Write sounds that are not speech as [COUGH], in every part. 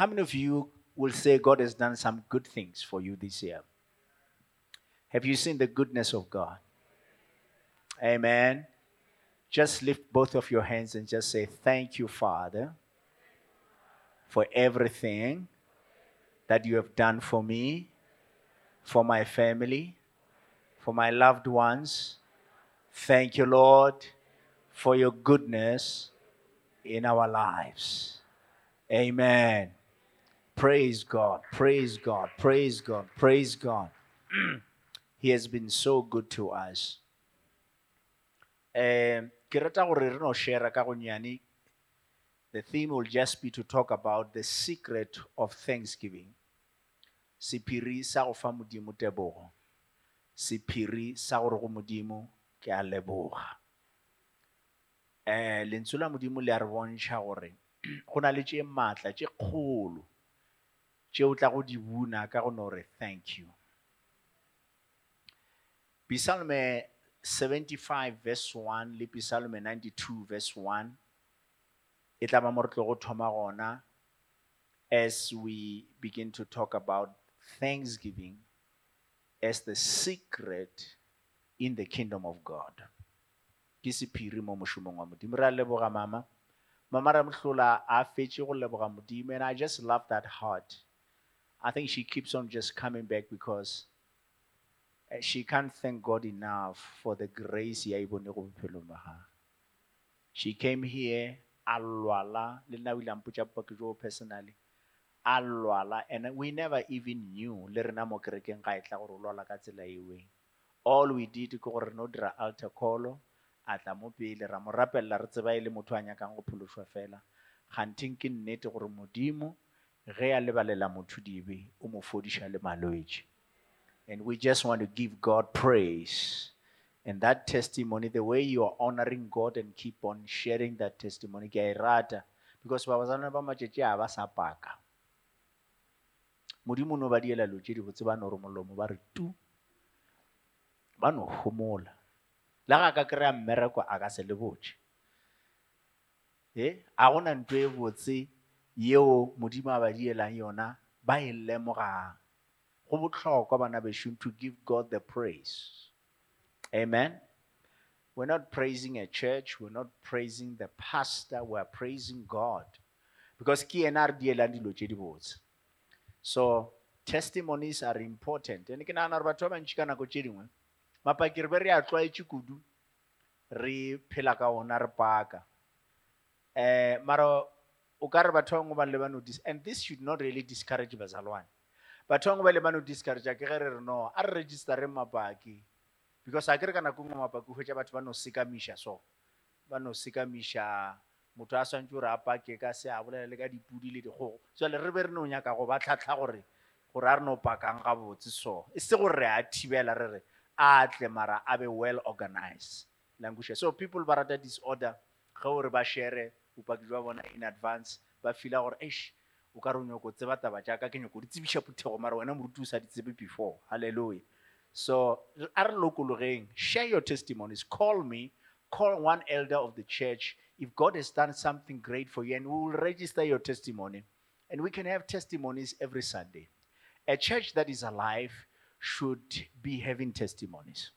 How many of you will say God has done some good things for you this year? Have you seen the goodness of God? Amen. Just lift both of your hands and just say, Thank you, Father, for everything that you have done for me, for my family, for my loved ones. Thank you, Lord, for your goodness in our lives. Amen. Praise God, praise God, praise God, praise God. he has been so good to us. Um, the theme will just be to talk about the secret of thanksgiving sephiri sa go fa modimo tebogo sephiri sa gore go modimo ke a leboga um lentswe la modimo le a re bontšha gore [CLEARS THROAT] go na le tše maatla tše kgolo tše o tla go di buna ka go no re thank you. Psalme 75 verse 1 le psalme 92 verse 1 e tla ba mo go thoma gona as we begin to talk about thanksgiving as the secret in the kingdom of God. Ke sephiri mo mošomong wa modimo. Re a leboga mama. Mama re mohlola a fetše go leboga modimo and i just love that heart i think she keeps on just coming back because uh, she can't thank god enough for the grace ya e bone go bophelong ba she came here a lwala le nna o ile personally and we never even knew le rena mo kerekeng ga gore o lwala ka tsela eweng all we did ke gore no dira altar call a tla mo pele ra mo rapelela re tseba e le motho a nyakang go phološwa fela. Ke nnete gore modimo ge a lebalela motho dibe o mo fodiša le malwetši and we just want to give god praise. And that testimony the way you are honoring god and keep on sharing that testimony ke a e rata. Because babazana ba matšatši a ba sa paka. Modimo no ba diela lo tše di ba no molomo ba re tu. Ba no homola. Le ga ka kry-a mmereko a ka se le botse e a gona ntho e botse yeo modimo a ba dielang yona ba e lemogang. Go botlhokwa bana bešong to give god the praise. Amen. We're not praising a church we're not praising the pastor we're praising god. Because ke ena re dielang dilo tše di botse. So testimonies are important. And ke nagana gore batho ba bantši ka nako tše dingwe mapaki re be re a tlwaetse kudu re phela ka ona re paka. Um mara o batho ba bangwe ba le and this should not really discourage bazalwane. Batho ba bangwe ba le ba no discourage ke ge re re no a re registereng mapaki because a ke re ka nako nngwe mapaki o hwetša batho ba no sekamiša so ba no sekamiša motho a swantse gore a pake ka se a bolele ka dipudi le dikgogo. Jale re be re no nyaka go ba tlhatlha gore gore a re no pakang gabotse so e se gore re a thibela re re a tle mara a be well organized language. So people ba rata disorder ge gore ba share bopaki jwa bona in advance ba feela gore eish o ka re o nyako tseba taba jaaka ke nyako di tsebiša phuthego mara wena moruti o sa di tsebe before. Hallelujah. So a re lokologeng share your testimonies. Call me call one elder of the church. If god has done something great for you and we will register your testimony. And we can have testimonies every sunday. A church that is alive should be having testimonies.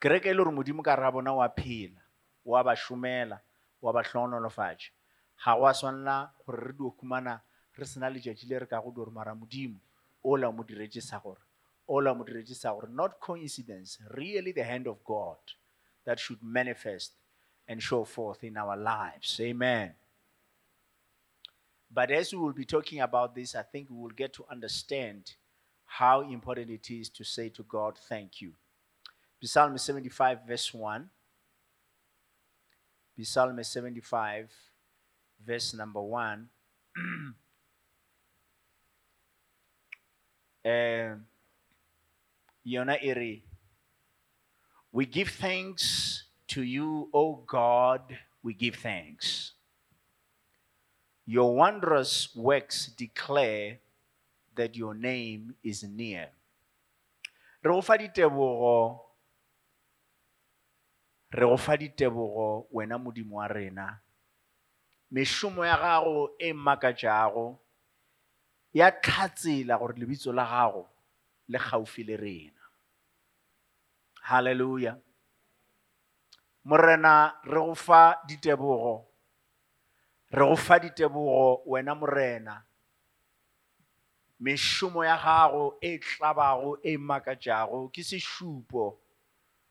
Kereke e le gore modimo ka ra bona wa phela wa ba šomela wa ba hlogonolofatša ga go a swanela gore re dio khumana re sena letšatši le re ka go di gore mara modimo ola mo diretse sa gore ola mo diretse sa gore not coincidence really the hand of god that should manifest and show forth in our lives. Amen. But as we will be talking about this i think we will get to understand how important it is to say to god thank you. Psalm 75 verse 1 psalm 75 verse number 1 um, [CLEARS THROAT] yona re we give thanks to you o god we give thanks. Your wondrous works declare that your name is near re go fa ditebogo wena modimo wa rena. Mešomo ya gago e mmakatšago ya tlhatsela gore lebitso la gago le gaufi le rena. Halleluja morena re go fa ditebogo re go fa ditebogo wena morena. Mešomo ya gago e tlabago e makatšago ke sešupo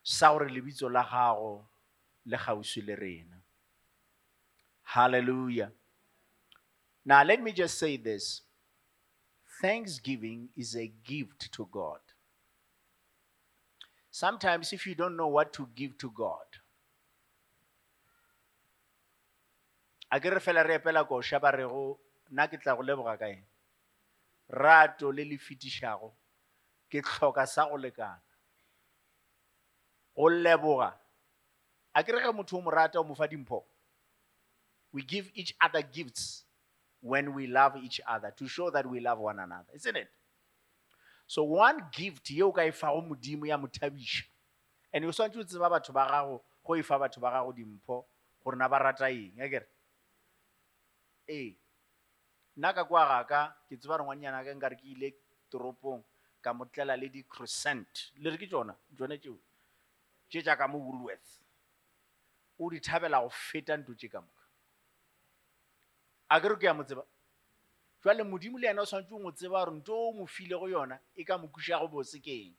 sa gore lebitso la gago le kgauswi le rena. Hallelujah. Now let me just say this. Thanksgiving is a gift to god. Sometimes if you don't know what to give to god a ke re fela re epela koša ba rego nna ke tla go leboga ka rato le le fetišago ke tlhoka sa go lekana go leboga. A ke re ge motho o mo rata o mo fa dimpho we give each other gifts when we love each other to show that we love one another. Isn't it? So one gift ye o ka e fago modimo ya mo and o swantse o tseba batho ba gago go e fa batho ba gago dimpho gore na ba rata eng? E kere ee nna ka kwa gaka ke tseba re ngwanyana ka nkare ke ile toropong ka mo tlela le di-crescent le re ke tsona tsone tseo tše tša ka mo woolworth o di thabela go feta nto tše ka moka. A ke re ke ya mo tseba? Jwale modimo le yena o tshwanetse o tseba gore nto o mo file go yona e ka mo kušago bose ke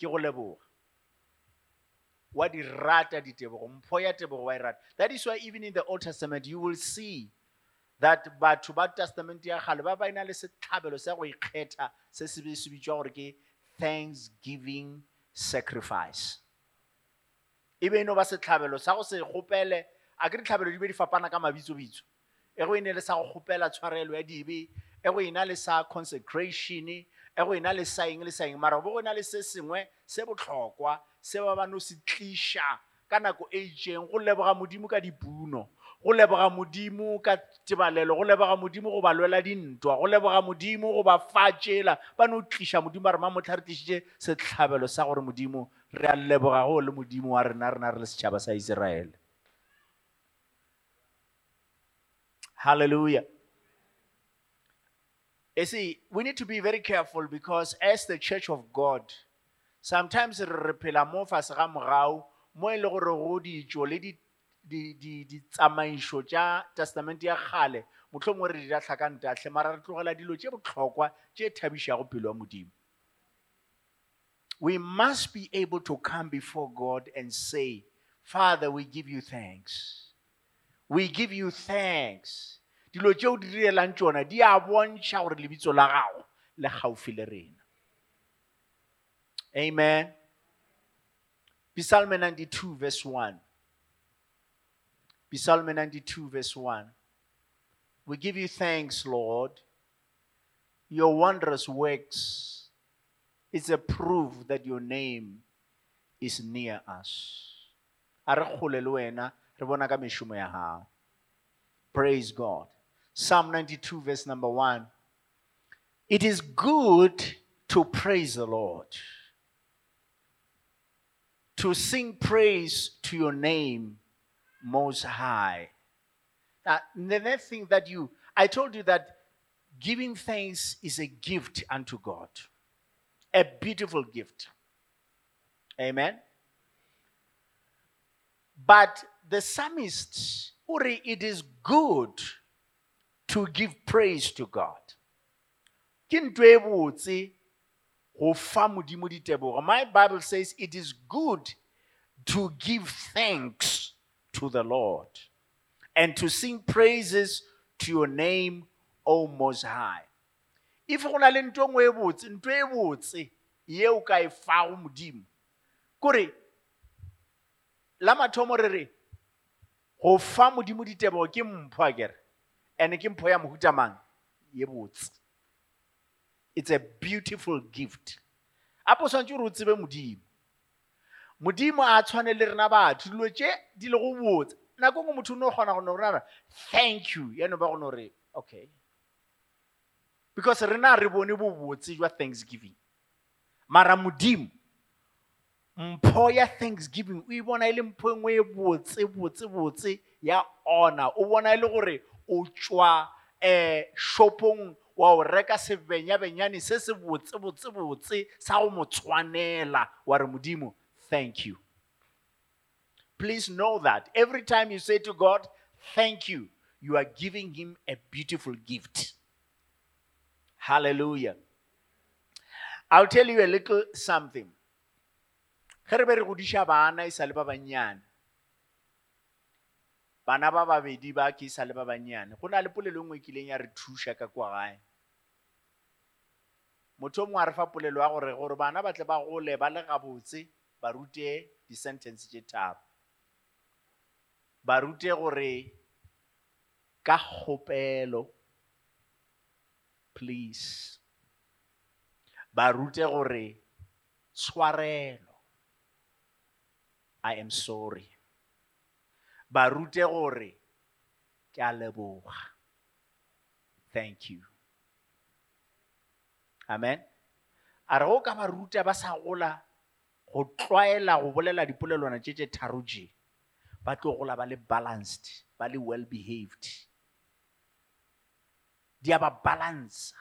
go leboga. Wa di rata ditebogo mpho ya tebogo wa e rata. That is why even in the old testament you will see that batho ba testament ya gale ba ba ena le setlhabelo sa go ikgetha se se se bitswa gore ke thanksgiving sacrifice e be eno no ba setlhabelo sa go se gopele a ke ditlhabelo di be di fapana ka mabitsobitso. E go e ne le sa go gopela tshwarelo ya dibe e go ena le sa consecration e go ena le saeng le saeng mara bo go ena le se sengwe se botlhokwa se ba ba no se tliša ka nako e itseng go leboga modimo ka dipuno go leboga modimo ka tebalelo go leboga modimo go ba lwela dintwa go leboga modimo go ba fa tsela ba no tliša modimo ba re ma motlha re tlišitše setlhabelo sa gore modimo re a leboga go le modimo wa rena rena re le setšhaba sa iseraele hallelujah. You see we need to be very careful because as the church of god sometimes re phela mo fase ga mogau mo e le gore go ditso le di di di ditsamaišo tša testament ya kgale mohlomongwe re di datlha ka ntatlhe mara re tlogela dilo tše bohlokwa tše thabišago pelo ya modimo we must be able to come before god and say father we give you thanks. We give you thanks. Dilo tšeo di direlang tšona di a bontšha gore lebitso la gago le gaufi le rena. Amen. Psalm 92 verse 1 Psalm 92, verse 1. We give you thanks, Lord. Your wondrous works is a proof that your name is near us. Praise God. Psalm 92, verse number 1. It is good to praise the Lord, to sing praise to your name most high. Now, the next thing that you, I told you that giving thanks is a gift unto God, a beautiful gift. Amen. But the psalmist, Uri, it is good to give praise to God. Ke ntho e. My Bible says it is good to give thanks to the Lord and to sing praises to your name, O Most High. If go na le ntho nngwe e botse, ntho e botse yeo ka e fago modimo. Kore la mathomo re re go fa modimo ditebogo ke mpho and ke mpho ya mohuta ye botse. It's a beautiful gift. Apo swantse re o tsebe modimo. modimo a tshwane le rena batho dilo tše di le go botse nako ngwe motho o ne o kgona go thank you ya no ba go no re okay because rena re bone bobotse jwa thanksgiving. Mara modimo mpho ya thanksgiving o e bona e le mpho e nngwe e botse botse botse ya honor o bona e le gore o tswa um shopong wa o reka sebenyabenyane se se botse botse botse sa go mo tshwanela. Wa re modimo thank you. Please know that every time you say to god thank you you are giving him a beautiful gift hallelujah. I'll tell you a little something. Ge re be re godiša bana e sa le ba bannyane bana ba babedi ba ke e sa le ba bannyane go na le polelo nngwe kileng ya re thuša ka kwa gae. Motho o mongwe a re fa polelo ya gore gore bana ba tle ba gole ba le gabotse ba rute di-sentence tše tharo. Ba rute gore ka kgopelo please. Ba rute gore tshwarelo. I am sorry. Ba rute gore ke a leboga. Thank you. Amen. A re go ka ba ruta ba sa gola go tlwaela go bolela dipolelwana tše tše tharo tše ba tlo gola ba le balanced ba le well behaved di a ba balansa.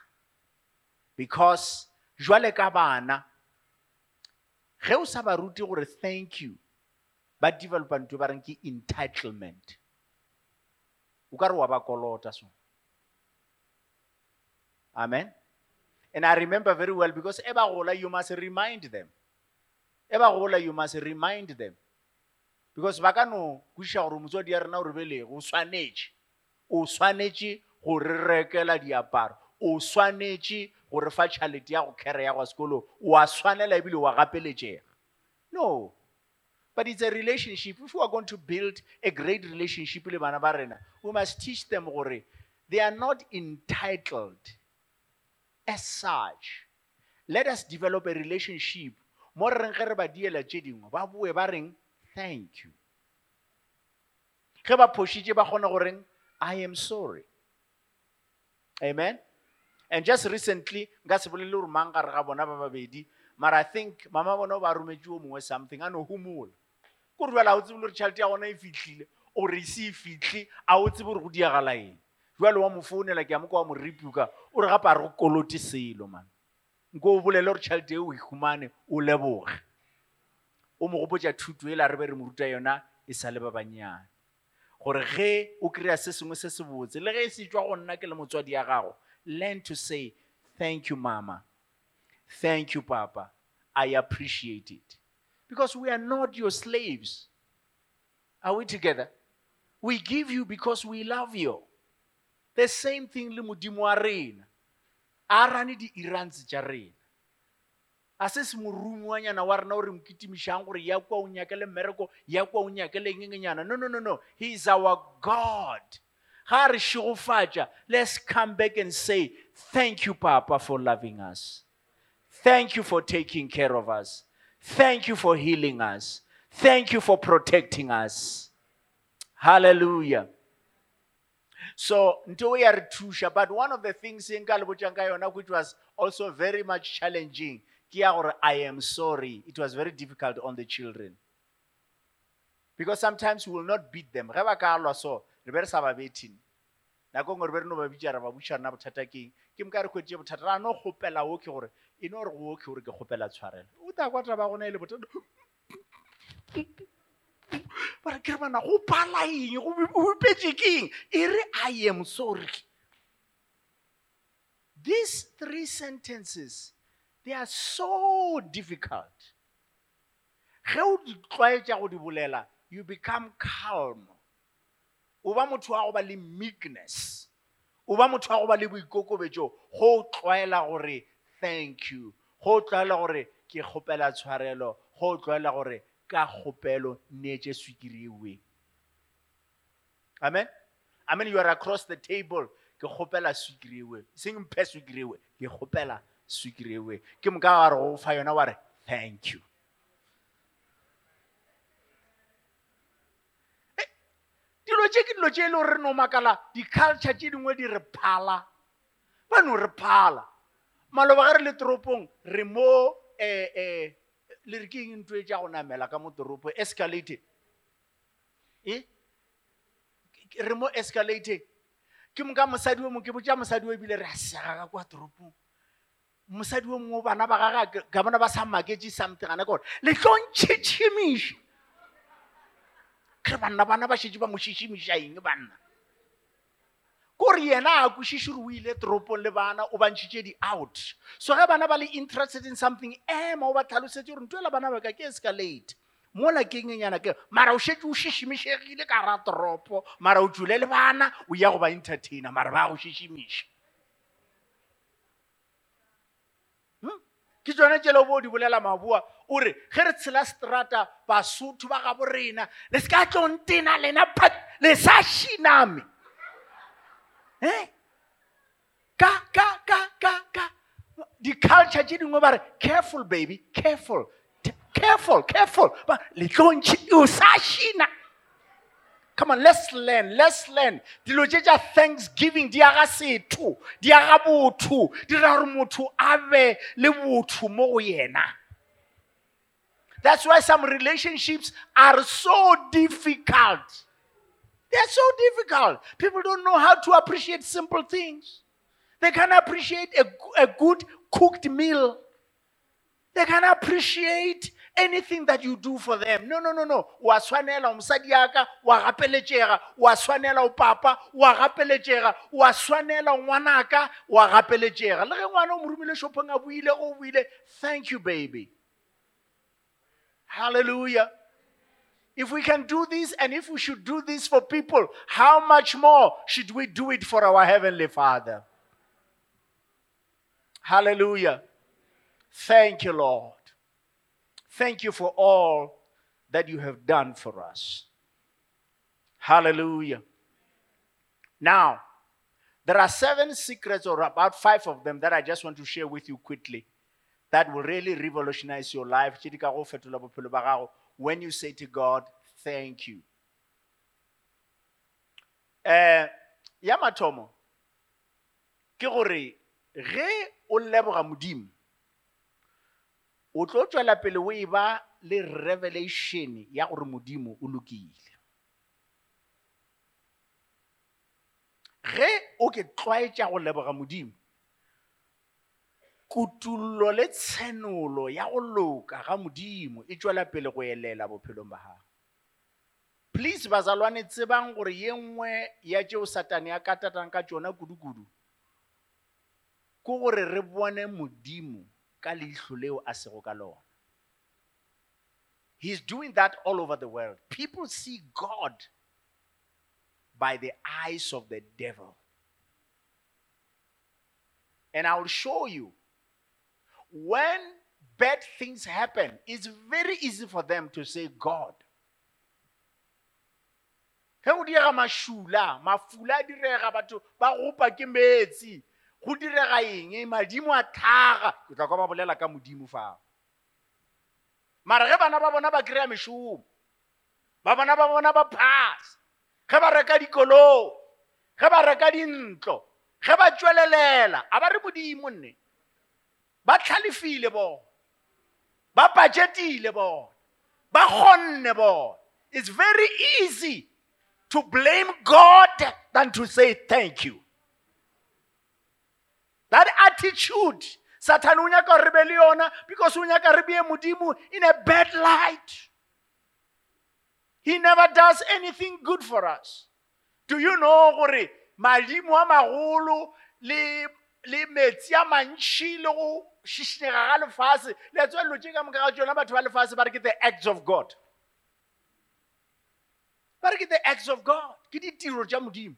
Because jwale ka bana ge o sa ba gore thank you ba developa ntho ba reng ke entitlement. O ka re wa ba kolota so. Amen. And i remember very well because e ba gola you must remind them. E ba gola you must remind them. Because ba ka no kwešiša gore motswadi ya rena o re belego o swanetše. O swanetše go re rekela diaparo. O swanetše fa tšhalete ya go ya sekolong. O a swanela ebile wa gapeletšega. No. But it's a relationship. If we are going to build a great relationship le bana ba rena we must teach them gore they are not entitled as such. Let us develop a relationship. Mo re reng ge re ba diela tše dingwe ba boe ba reng thank you. Ge ba phošitše ba kgone go reng i am sorry amen? And just recently ga i think mama something a no humola. Kore jale a o tsebe le gore tšhalete ya gona e fitlhile o re a tsebe jale repuka o gape a re bannyane gore ge o kry-a se sengwe se se botse le ge e go nna ke le motswadi ya gago learn to say thank you mama. Thank you papa. I appreciate it. Because we are not your slaves. Are we together? We give you because we love you. The same thing le modimo wa rena. A rane di-irants tša rena a se se moromuanyana wa rena o mokitimišang gore ya kwa o nyakele mmereko ya kwa o nyakele engengenyana no no no no. He is our god. Ga re let's come back and say thank you papa for loving us. Thank you for taking care of us. Thank you for healing us. Thank you for protecting us. Hallelujah. So nto ya re thuša but one of the things e nka le ka yona which was also very much challenging ke ya gore i am sorry. It was very difficult on the children. Because sometimes we will not beat them. Ge ba ka lwa so re be re sa ba re no ba bitša ba botša rena bothata keng ke mka re kgwetše bothata. Ra no kgopela oke gore e no re go oke gore ke kgopela tshwarelo. O ta kwa taba gona e le bothata. Ke re bana go pala eng? Go bipetše keng e re i am sorry. These three sentences they are so difficult. Ge o di tlwaetša go di you become calm. O ba motho meekness. O ba motho wa go ba le boikokobetšo. Go tlwaela gore thank you. Go tlwaela gore ke kgopela tshwarelo. Go tlwaela gore ka kgopelo neetse swikiri ewe amen? I you are across the table. Ke kgopela swikiri ewe seng mphe swikiri ewe ke kgopela swikiri ewe ke moka wa re go yona wa re thank you. Eh, dilo tše ke dilo tše e le re no di-culture tše dingwe di re phala. Ba no re phala. Maloba ge re le toropong re mo um le re ke e tša go namela ka mo toropo escalated e? Re mo escalating ke moka mosadi o mongwe ke botša mosadi o ebile re a sega ka kwa toropong mosadi o mongwe bana ba gaga ka bona ba sa maketse something ane kore le tlo ntšhitšhimiša ke re banna bana ba šetse ba mo šišimiša eng banna? Kore yena a kwešiše gore o ile toropong le bana o bantšhitše di-out. So ge bana ba le interested in something ema o ba tlhalosetse gore ntho ela bana ba ka ke escalate mola ke engenyana ke mara o šetse o šišimišegile ka ra toropo mara o tsule le bana o ya go ba entertainer mara ba go šišimiša ke tsone tselo bo di bolela mabua o re ge re tshela strata basotho ba gabo rena le se ka tlontena lena pat le sa šiname Eh? ka ka ka ka ka. Di-culture tse dingwe ba re careful baby careful careful careful. Le tlo o sa šina come on let's learn let's learn. Dilo tše tša thanksgiving di aga setho di aga botho di ra gore motho a be mo yena. That's why some relationships are so difficult. They're so difficult. People don't know how to appreciate simple things. They can appreciate a, a good cooked meal. They can appreciate anything that you do for them. No, no, no, no. Wa swanela mosadi yaka, wa gapeletšega, wa swanela o papa, wa gapeletšega, wa swanela ngwanaka, wa gapeletšega. Le ge ngwana o mo romile shopong a buile go buile, thank you baby. Hallelujah. If we can do this and if we should do this for people, how much more should we do it for our heavenly Father? Hallelujah. Thank you, Lord. Thank you for all that you have done for us. Hallelujah. Now, there are seven secrets, or about five of them, that I just want to share with you quickly that will really revolutionize your life. When you say to God, thank you. Eh, mathomo, ke gore ge o leboga modimo o tlo tswela pele o e ba le revelation ya gore modimo o lokile. Ge o ke tlwaetša go leboga modimo kutullo le tshenolo ya go loka ga modimo e tswela pele go elela bophelong ba gago. Please bazalwane tsebang gore ye nngwe ya tšeo satane ya katatang ka tšona kudu-kudu ke gore re bone modimo he's doing that all over the world. People see god by the eyes of the devil. And i will show you when bad things happen it's very easy for them to say god. Ge mašula mafula a direga batho ba gopa ke metsi go direga eng? Eh, Madimo a tlhaga ke tla kwa ba bolela ka modimo fao mara ge bana ba bona ba kry-a mešomo ba bona ba bona ba phasa ge ba reka dikolong ge ba reka dintlo ge ba tswelelela a ba re modimo nne? Ba tlhalefile bona ba budgetile bona ba it's very easy to blame god than to say thank you that attitude satan o nyaka re be le yona because unyaka nyaka re beye in a bad light. He never does anything good for us. Do you know gore madimo a le le metsi a mantšhi le go šišinega ga lefase? Le tswelelo tše ka moka ga tsona batho ba lefase ba re ke the acts of god. Ba re ke the acts of god. Ke ditiro tša modimo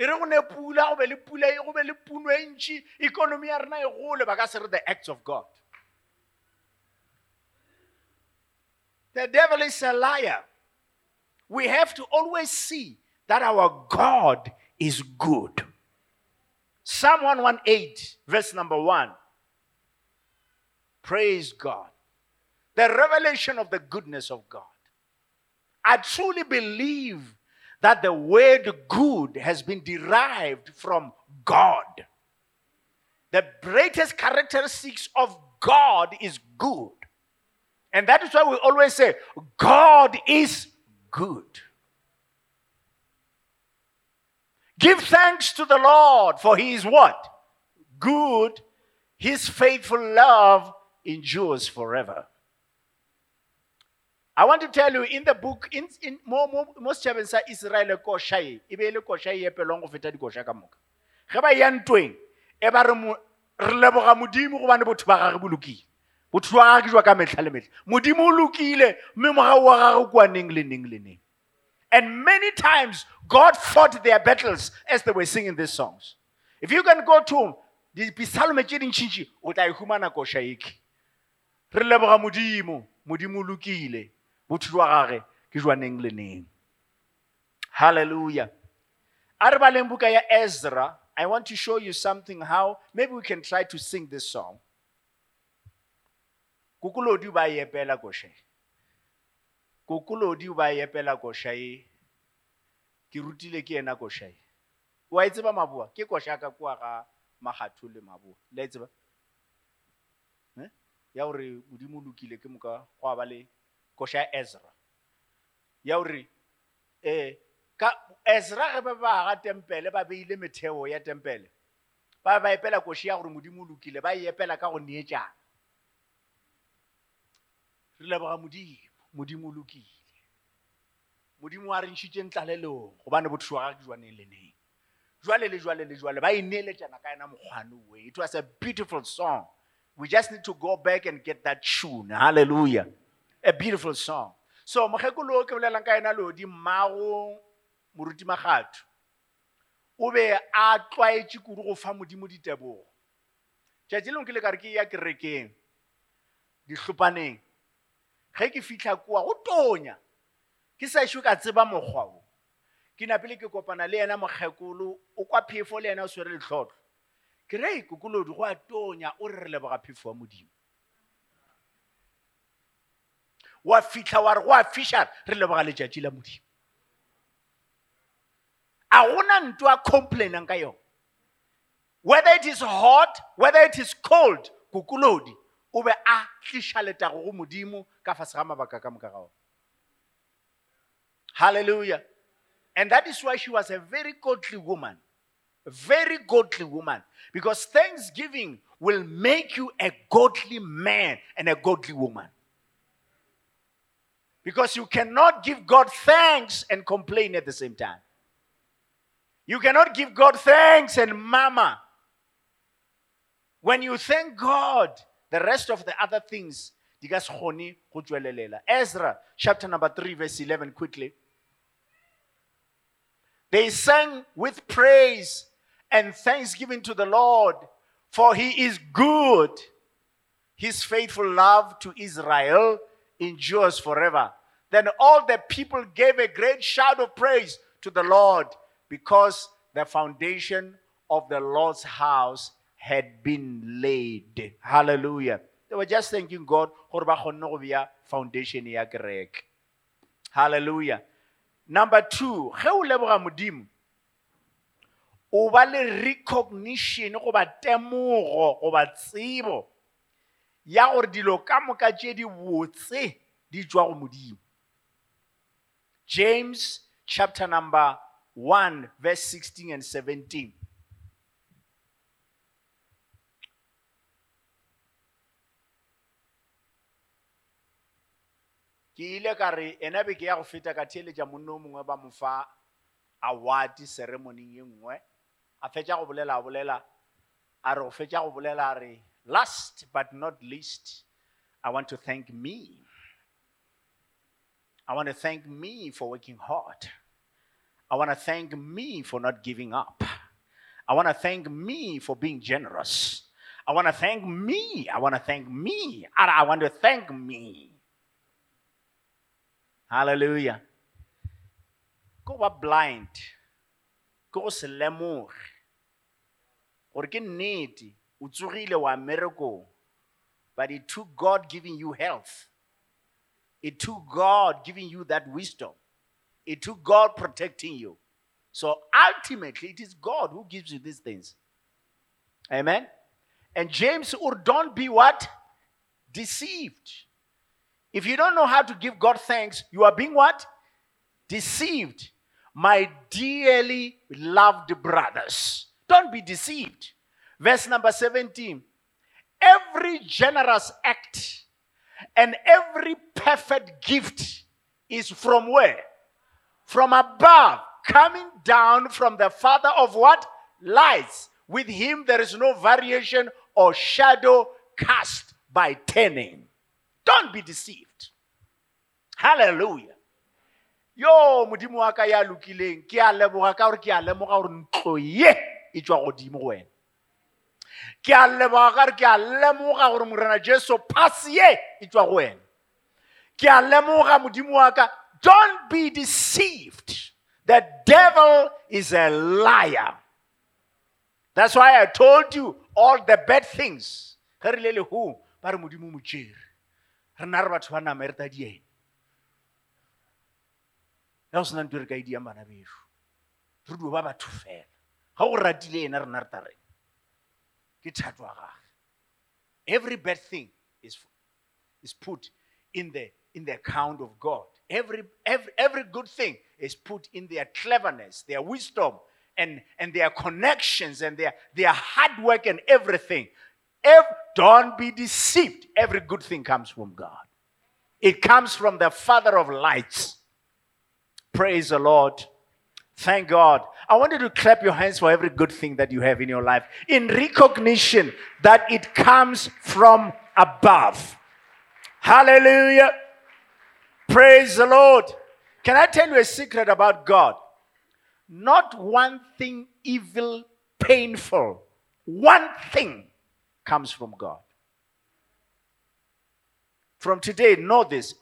e re go ne pula go be le pula go be le puno e ntšhi economy ya rena e gole ba ka se re the acts of god. The devil is a liar. We have to always see that our god is good. Psalm 118 verse number 1 praise god. The revelation of the goodness of god. I truly believe that the word good has been derived from God. The greatest characteristics of God is good. And that is why we always say, God is good. Give thanks to the Lord, for he is what? Good. His faithful love endures forever. I want to tell you in the book, in, in mo mo Israel koša e e be e le koša e epelwang go feta dikoša ka moka. Ge ba ya ntweng e ba re re leboga modimo and many times god fought their battles as they were singing these songs. If you can go to dipisalome tše dintšhintši o tla e humana koša eke modimo lokile botho jwa gage ke jwa neng le neng. Hallelujah. A re baleng buka ya ezra i want to show you something how maybe we can try to sing this song. Kukulodi o ba e epela koša e kukulodi o ba e epela koša ke rutile ke ena koša wa e tseba maboa ke koša ka kua ga magatho le maboa le a e tseba? Ya gore modimo lokile ke moka go a ba le koša ezra. Ya gore um ka ezra ge ba ba ga tempele ba beile metheo ya tempele. Ba ba epela koši ya gore modimo o lokile ba epela ka go re leboga modimo modimo o lokile. Modimo a ntlalelong gobane wa gage jwaneng le neng. Jwale le jwale le jwale ba ka ena mokgwane it was a beautiful song. We just need to go back and get that tune. Hallelujah a beautiful song. So mokgekolo o ke bolelang ka ena lodi mmago moruti magatho o be a tlwaetše kudu go fa modimo ditebogo. Tšatši lengwe ke le ka re ke ya kerekeng dihlopaneng ge ke fitlha kua go tonya ke sa šo ka tseba mokgwa o. Ke napele ke kopana le yena mokgekolo o kwa phefo le yena o swere letlhotlho ke re "Ei, kokolodi go a tonya o re re leboga phefo wa modimo wa fitlha wa re go a fiša re leboga letšatši la modimo. A gona nto a complainang ka yone whether it is hot whether it is cold kukulodi o be a tliša letago go modimo ka fase ga mabaka ka moka ga ona. Hallelujah. And that is why she was a very godly woman. A very godly woman. Because thanksgiving will make you a godly man and a godly woman because you cannot give god thanks and complain at the same time you cannot give God thanks and mama. When you thank God, the rest of the other things. Ezra chapter number 3 verse 11 quickly. They sang with praise and thanksgiving to the Lord, for he is good. His faithful love to Israel endures forever. Then all the people gave a great shout of praise to the Lord because the foundation of the Lord's house had been laid. Hallelujah. They were just thanking God gore ba kgonne go foundation ya kereke. Hallelujah. Number two, ge o leboga o ba le recognition goba temogo goba tsebo ya gore dilo ka moka tše di botse di tšwa go modimo james chapter number 1 verse 16 and 17 ke ile ka re ena beke ya go feta ka theeletša monno o mongwe ba mo fa award ceremoning ye nngwe. A fetša go bolela a bolela a re go fetša go bolela a re last but not least i want to thank me i want to thank me for working hard. I want to thank me for not giving up. I want to thank me for being generous. I want to thank me i want to thank me. I want to thank me. Hallelujah. Ko ba blind. Go se lemoge. Gore ke nnete o tsogile wa mmerekong but it took god giving you health it took god giving you that wisdom it took god protecting you so ultimately it is god who gives you these things amen And James, or don't be what? Deceived. If you don't know how to give God thanks, you are being what? Deceived. My dearly loved brothers, don't be deceived. Verse number 17. Every generous act and every perfect gift is from where? From above, coming down from the Father of what? Lights. With him there is no variation or shadow cast by turning. Don't be deceived. Hallelujah. Yo modimo ya lokileng ke a leboga lemoga ye e tswa ke a leboga ka ke a lemoga gore morena jesu pass ye e tswa go wena. Ke a lemoga modimo wa ka don't be deceived. The devil is a liar. That's why i told you all the bad things. Ge re le lehu ba re modimo motšere re na re batho ba nama re ta ya go sena nto re ka e diang bana bešo re dio ba batho fela. Ga go ratile ena rena re every bad thing is, is put in the, in the account of god. Every, every, every good thing is put in their cleverness their wisdom and, and their connections and their, their hard work and everything. If, don't be deceived. Every good thing comes from god. It comes from the father of lights. Praise the Lord. Thank God. I want you to clap your hands for every good thing that you have in your life in recognition that it comes from above. Hallelujah. Praise the Lord. Can I tell you a secret about God? Not one thing evil, painful, one thing comes from God. From today, know this.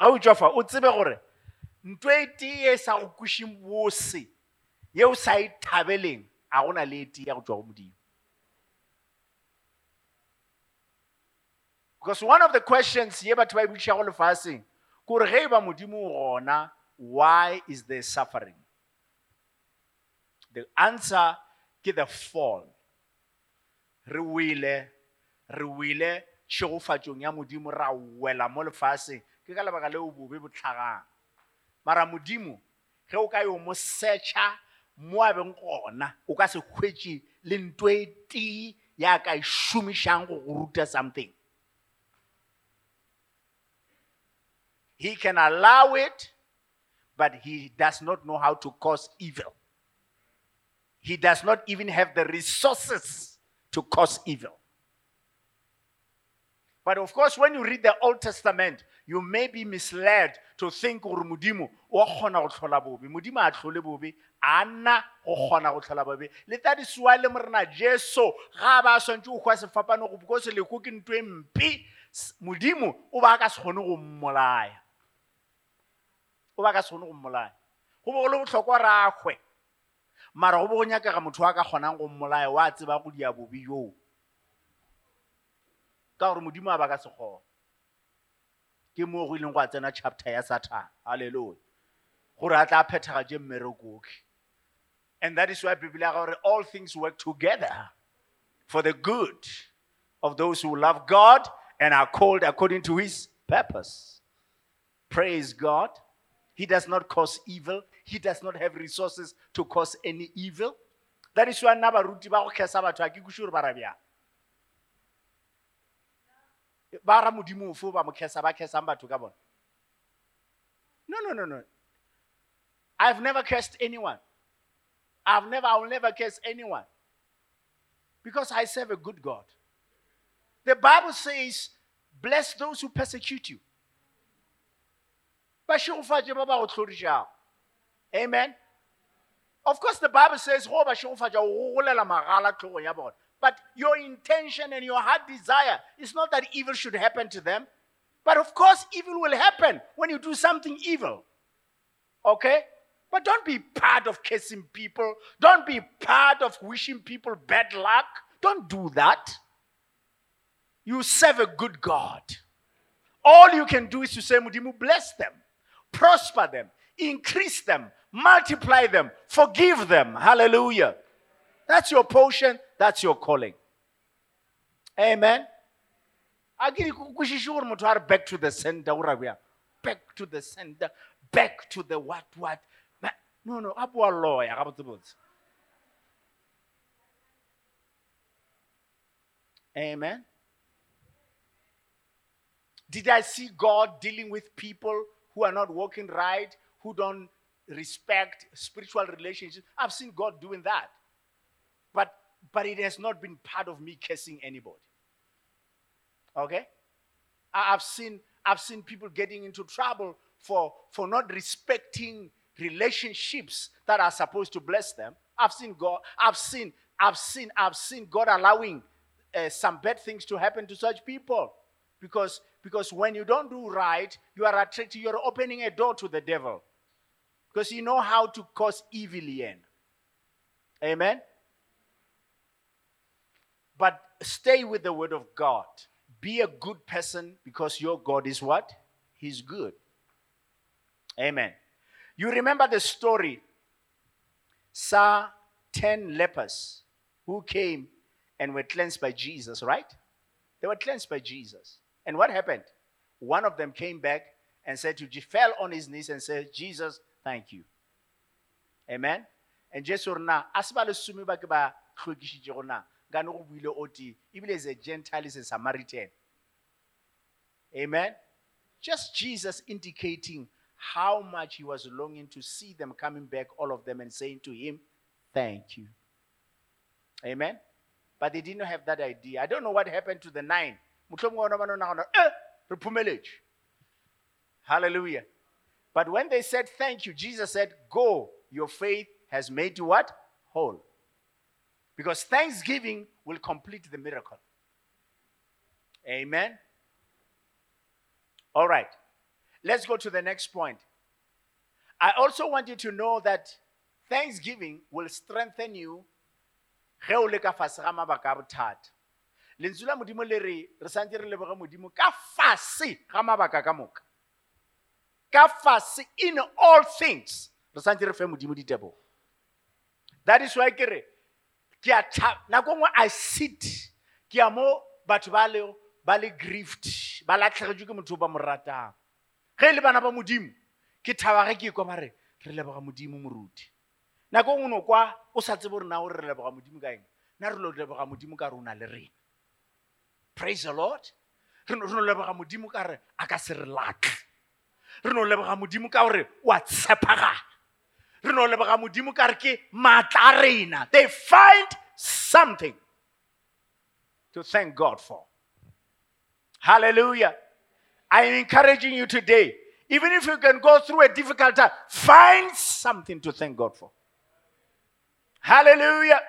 Au Joffa, o tsebe gore ntho tee e sa e thabeleng a gona le e tee ya go tswa go modimo. Because one of the questions ye batho ba e botšišago lefaseng ke gore ge e ba modimo gona why is there suffering? The answer ke the fall. Re wele re wele tšhegofatsong ya modimo ra wela mo lefaseng ke ka lebaka leo bobe bo tlhagang mara modimo ge o ka yo mo searcha mo a beng gona o ka se hwetše le e tee e šomišang go go ruta something. He can allow it but he does not know how to cause evil. He does not even have the resources to cause evil. But of course, when you read the Old Testament, you may be misled to think o a a nna go kgona go tlhola babe le tadisiwa le morena jesu ga ba swantse go kgwa sefapano go because leko ke nto e mpe. Modimo o ba ka se kgone go mmolaya. O ba ka se kgone go mmolaya. Go bo go le botlhokwa ragwe mara go bo go nyakega motho wa ka kgonang go mmolaya wa tseba go dia bobe joo ka gore modimo a ba ka se kgona ke moo go ileng go a tsena chapter ya satan halleluja gore a tla phethagatše mmerekoke and that is why bible ya all things work together for the good of those who love god and are called according to his purpose. Praise god. He does not cause evil. He does not have resources to cause any evil. That is why nna baruti ba go kgesa batho a ke kuše gore ba ra modimo ofe ba mo kgesa ba kgesang batho ka bona? No no no no. I've never cursed anyone i've never i will never curse anyone because i serve a good god the bible says bless those who persecute you amen of course the bible says but your intention and your heart desire is not that evil should happen to them. But of course, evil will happen when you do something evil. Okay? But don't be part of cursing people. Don't be part of wishing people bad luck. Don't do that. You serve a good God. All you can do is to say, Mudimu, bless them, prosper them, increase them, multiply them, forgive them. Hallelujah. That's your portion. That's your calling. amen back to the ra back to the center back to the what what no no a boa loya botsebotse amen. Did i see god dealing with people who are not walking right who don't respect spiritual relationships? I've seen god doing that. But but it has not been part of me cursing anybody. Okay? I've seen i've seen people getting into trouble for for not respecting relationships that are supposed to bless them i've seen god i've seen i've seen i've seen god allowing uh, some bad things to happen to such people because because when you don't do right you are attracting you're opening a door to the devil because you know how to cause evil in amen but stay with the word of God. Be a good person because your God is what? He's good. Amen. You remember the story, saw 10 lepers who came and were cleansed by Jesus, right? They were cleansed by Jesus. And what happened? One of them came back and said to Je- fell on his knees and said, Jesus, thank you. Amen. And Jesu rena a se ba lesome ba ba ebile is a gentile is a samaritan amen just jesus indicating how much he was longing to see them coming back all of them and saying to him thank you amen but they didn't have that idea i don't know what happened to the nine "Eh, hallelujah but when they said thank you, Jesus said, Go, your faith has made you what? Whole. Because thanksgiving will complete the miracle. Amen. All right. Let's go to the next point. I also want you to know that thanksgiving will strengthen you. Ge o le ka fase ga mabaka a bothata. Lentswe la modimo le re re santse re leboge modimo ka fase ga mabaka ka moka. Ka fase in all things re santse re fe modimo ditebogo. That is why ke re ke a nako nngwe i sit ke ya mo batho ba le ba ba latlhegetswe ke motho o ba mo ratang ge le bana ba modimo ke thaba ge ke ekwa ba re re leboga modimo moruti. Nako nngwe no kwa o sa tsebe gore na o re leboga modimo ka eng nna re lo leboga modimo ka re o na le rena praise the lord. Re no leboga modimo ka re a ka se re latlhe re no leboga modimo ka gore wa tshepagala re no leboga modimo ka re ke maatla a rena. They find something to thank god for. Hallelujah i am encouraging you today even if you can go through a difficult time find something to thank god for. Hallelujah.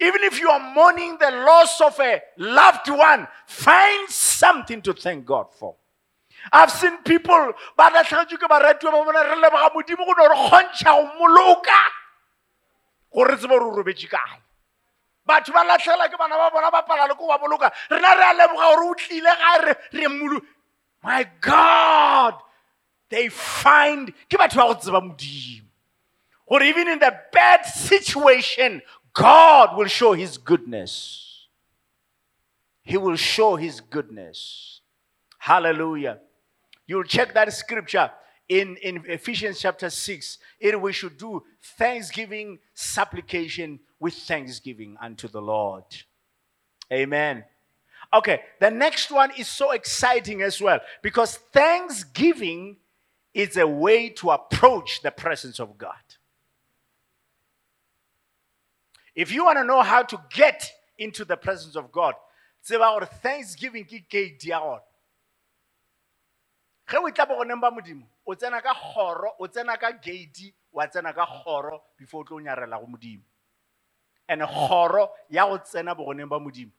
Even if you are mourning the loss of a loved one find something to thank god for. I've seen people ba latlhegetswe ke baratuwa ba bona re leboga modimo go no re kgontšha go moloka gore re o robetse kae. Batho ba my god they find gore even in the bad situation god will show his goodness he will show his goodness hallelujah You'll check that scripture in, in Ephesians chapter 6. It we should do thanksgiving supplication with thanksgiving unto the Lord. Amen. Okay, the next one is so exciting as well because thanksgiving is a way to approach the presence of God. If you want to know how to get into the presence of God, tseba gore thanksgiving ke gate ya gona ge o tla bogoneng ba modimo o tsena ka kgoro o tsena ka wa tsena ka before o tlo nyarela go modimo. And kgoro ya go tsena bogoneng ba modimo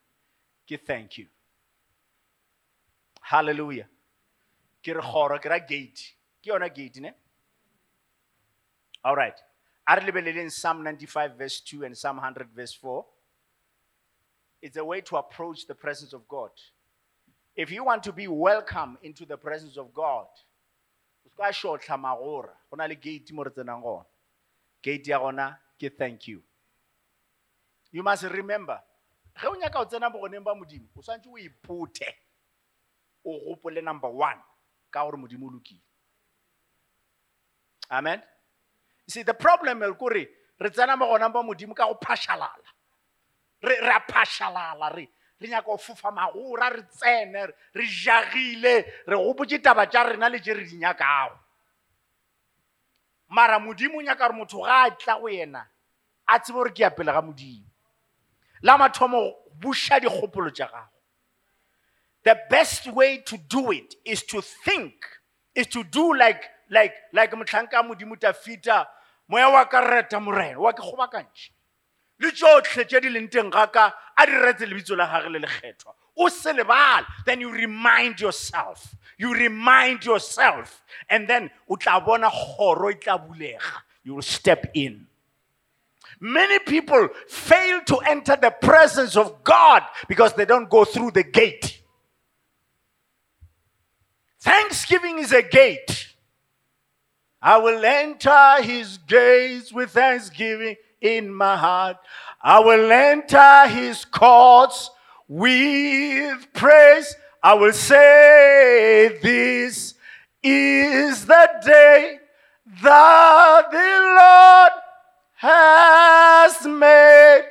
ke thank you. Hallelujah. Ke re kgoro ke ra gate. Ke yona gate ne? All right. A re lebeleleng psalm 95 verse 2 and psalm 100 verse 4 it's a way to approach the presence of god. If you want to be welcome into the presence of God, ka shotla magora. Go na le gate mo re tsenang gona. Gate ya gona ke thank you. You must remember ge o nyaka o tsena bogoneng ba modimo o swantse o ipote o gopole number one ka gore modimo o lokile. Amen? You see the problem el kore re tsena mo gonang ba modimo ka go phašalala re a phašalala re re nyaka go fofa magora re tsene re jagile re gopotse taba tša rena le tše re di nyakago. Mara modimo o nyaka gore motho ga a tla go yena a tsebe gore ke ya pele ga modimo la mathomo buša dikgopolo tša gago. The best way to do it is to think is to do like like like motlhanka modimo tafita moya wa ka reta morena wa ke kgobakantšhe le tšotlhe tše di leng teng ga ka a di retse lebitso la gage le lekgethwa. O se lebale then you remind yourself you remind yourself and then o tla bona kgoro e tla bulega you will step in Many people fail to enter the presence of God because they don't go through the gate. Thanksgiving is a gate. I will enter his gates with thanksgiving in my heart. I will enter his courts with praise. I will say, This is the day that the Lord has made.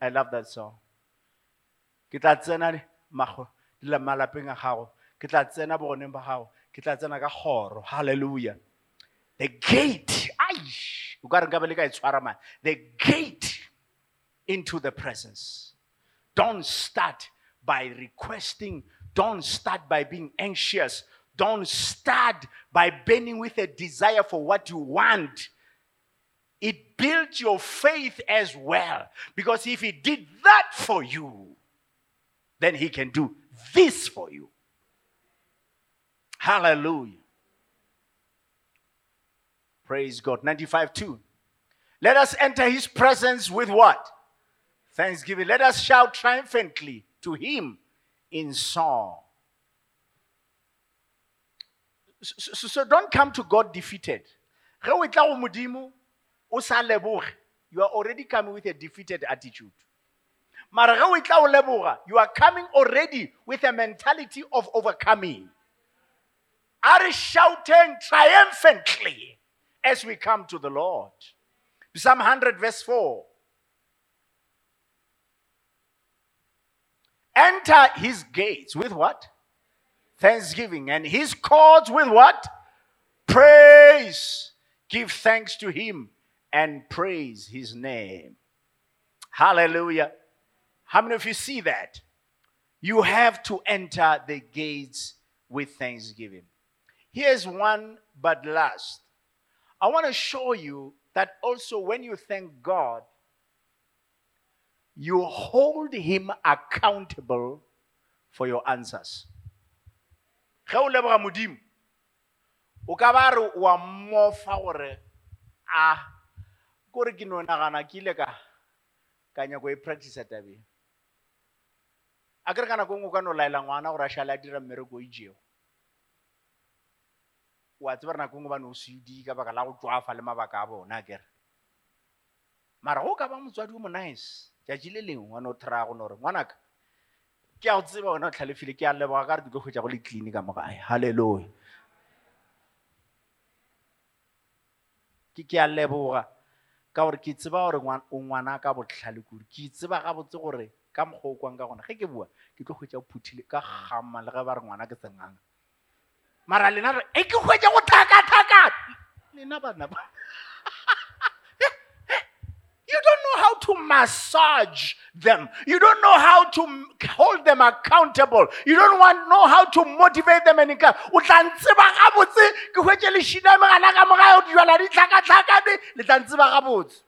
I love that song. Ke tla tsena mago le malapeng a gago. Ke tla tsena bogoneng ba. Ke tla tsena ka kgoro. Hallelujah. The gate. Aish. O ka re nka be ka e tshwara man. The gate into the presence. Don't start by requesting. Don't start by being anxious. Don't start by burning with a desire for what you want. It builds your faith as well. Because if He did that for you, then He can do this for you. Hallelujah. Praise God. 95 2. Let us enter His presence with what? Thanksgiving. Let us shout triumphantly to Him in song. So, so- so don't come to God defeated. You are already coming with a defeated attitude. You are coming already with a mentality of overcoming. Are shouting triumphantly as we come to the Lord. Psalm 100, verse 4. Enter his gates with what? Thanksgiving. And his courts with what? Praise. Give thanks to him and praise his name. Hallelujah. How many of you see that? You have to enter the gates with thanksgiving. Here's one, but last. I want to show you that also when you thank God, you hold him accountable for your answers. Ge o leboga modimo o ka ba re wa mmofa gore a kore ke no nagana ke ile ka ka nyako e practice tabeng a kere ka nako ngwe o ka no laela ngwana gore a šale a dira mmereko o ijeo wa tseba re nako ngwe ba ne o sedi ka baka la go tswafa le mabaka a bona kere mara go ka ba motswadi o mo nice. Tšatši le lengwe wa no thera go nore ngwanaka ke a go tseba wena o tlhalefile ke a leboga ka re tlo hwetša go le clean ka mogae halleluja ke ke a leboga ka gore ke tseba gore o ngwana ka botlhale kudu. Ke tseba gabotse gore ka mokgwa o kwang ka gona. Ge ke bua ke tlo hwetša o phuthile ka gama le ge ba re ngwana ke tsenganga mara lena re e ke hwetša go lena bana ba [LAUGHS] eh, eh, You don't know how to massage them. You don't know how to hold them accountable. You don't want know how to motivate them and encourage. O tla gabotse ke hwetše ka mogae o di le gabotse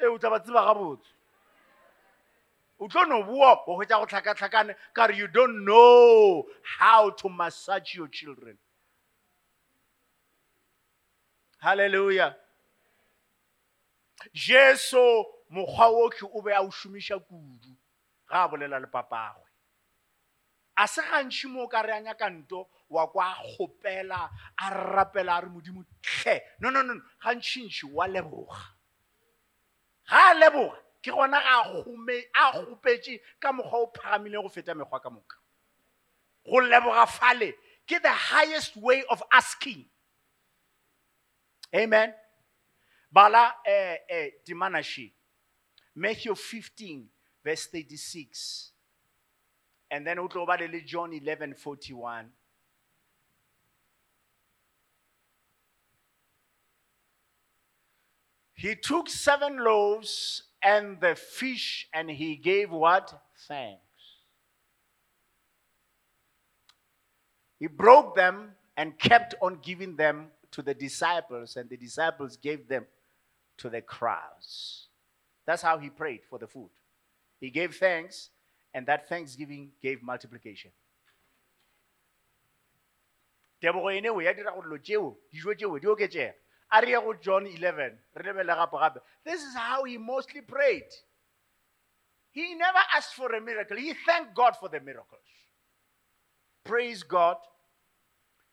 eh, o tla ba tseba gabotse o o you don't know how to massage your children. Hallelujah. Jesu mokgwa otlhe o be a o šomiša kudu ga a bolela le papagwe a se gantši mo o ka re a nyaka nto wa kwa kgopela a a re modimo tlhe no no no gantšintši wa leboga. Ga a leboga ke gona a kgopetše ka mokgwa o phagamileng go feta mekgwa ka moka. Go leboga fale ke the highest way of asking. Amen. Bala eh, eh, dimanashi matthew 15 verse 36 and then o tlo ba le le john 11 41 he took seven loaves and the fish and he gave what thanks He broke them and kept on giving them to the disciples, and the disciples gave them to the crowds. That's how he prayed for the food. He gave thanks, and that thanksgiving gave multiplication. John 11 re lebele gape gape this is how he mostly prayed he never asked for a miracle he thanked god for the miracles praise God.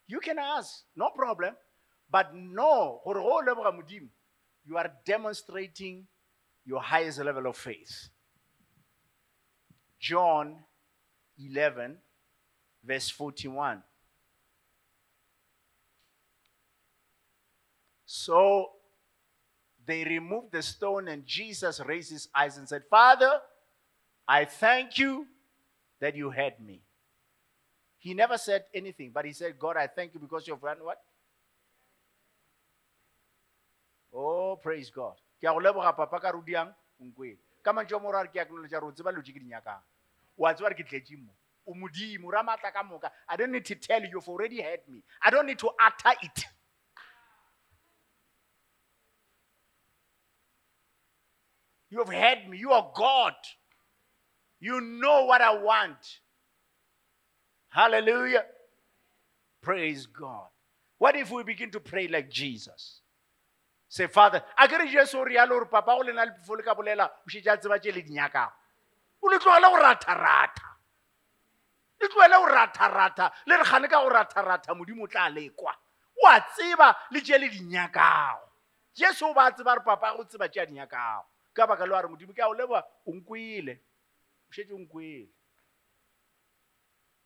You can ask, no problem. But no, you are demonstrating your highest level of faith. John 11, verse 41. So they removed the stone, and Jesus raised his eyes and said, Father, I thank you that you had me. He never said anything, but he said, God, I thank you because you've done what? Oh, praise God. Ke a go papa ka rudiang nkwe. Ka mantšu a mo ra re ke acknowledge gore o tseba dilo tše ke di nyakang. Wa tseba re ke tletse mo. O modimo, ra ka moka. I don't need to tell you, you've already heard me. I don't need to utter it. You have heard me. You are God. You know what I want. Hallelujah. Praise God. What if we begin to pray like Jesus? Say, Father, a ke re Jesu o rialo gore papa go lena le phefo le ka bolela o šetše a tseba tše le di nyakago o le tlogele go ratha-ratha le tlogele go ratha-ratha le re kgane ka go ratha-ratha modimo o tla lekwa o a tseba le tše le di jesu ba tseba re papa go tseba tše a ka baka le wa re modimo ke a go leboa o nkwele o šetse o nkwele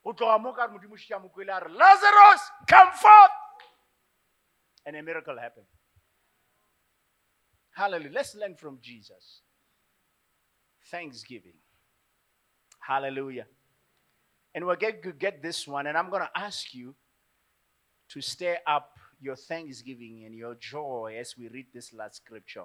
go tloga mo ka re modimo o šetša mo kwele a re lazarus come forth! And a miracle happened. Hallelujah. Let's learn from jesus. Thanksgiving. Hallelujah. And we'll get, get this one and i'm going to ask you to stir up your thanksgiving and your joy as we read this last scripture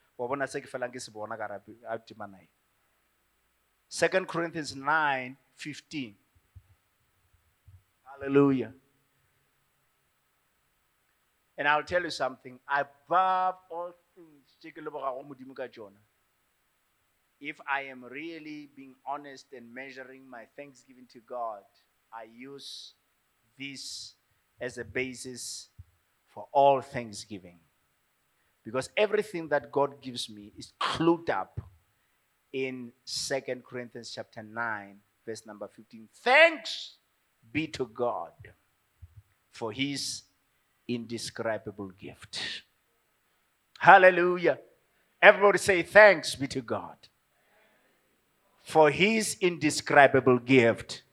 wa bona se ke ke se bona ka re a corinthians 9 15 Hallelujah. And I'll tell you something above all things, tše ke lebogago modimo ka tšona, if I am really being honest and measuring my thanksgiving to God, I use this as a basis for all thanksgiving. Because everything that God gives me is clued up in Second Corinthians chapter 9, verse number 15. Thanks be to God for his indescribable gift. Hallelujah. Everybody say, Thanks be to God for his indescribable gift.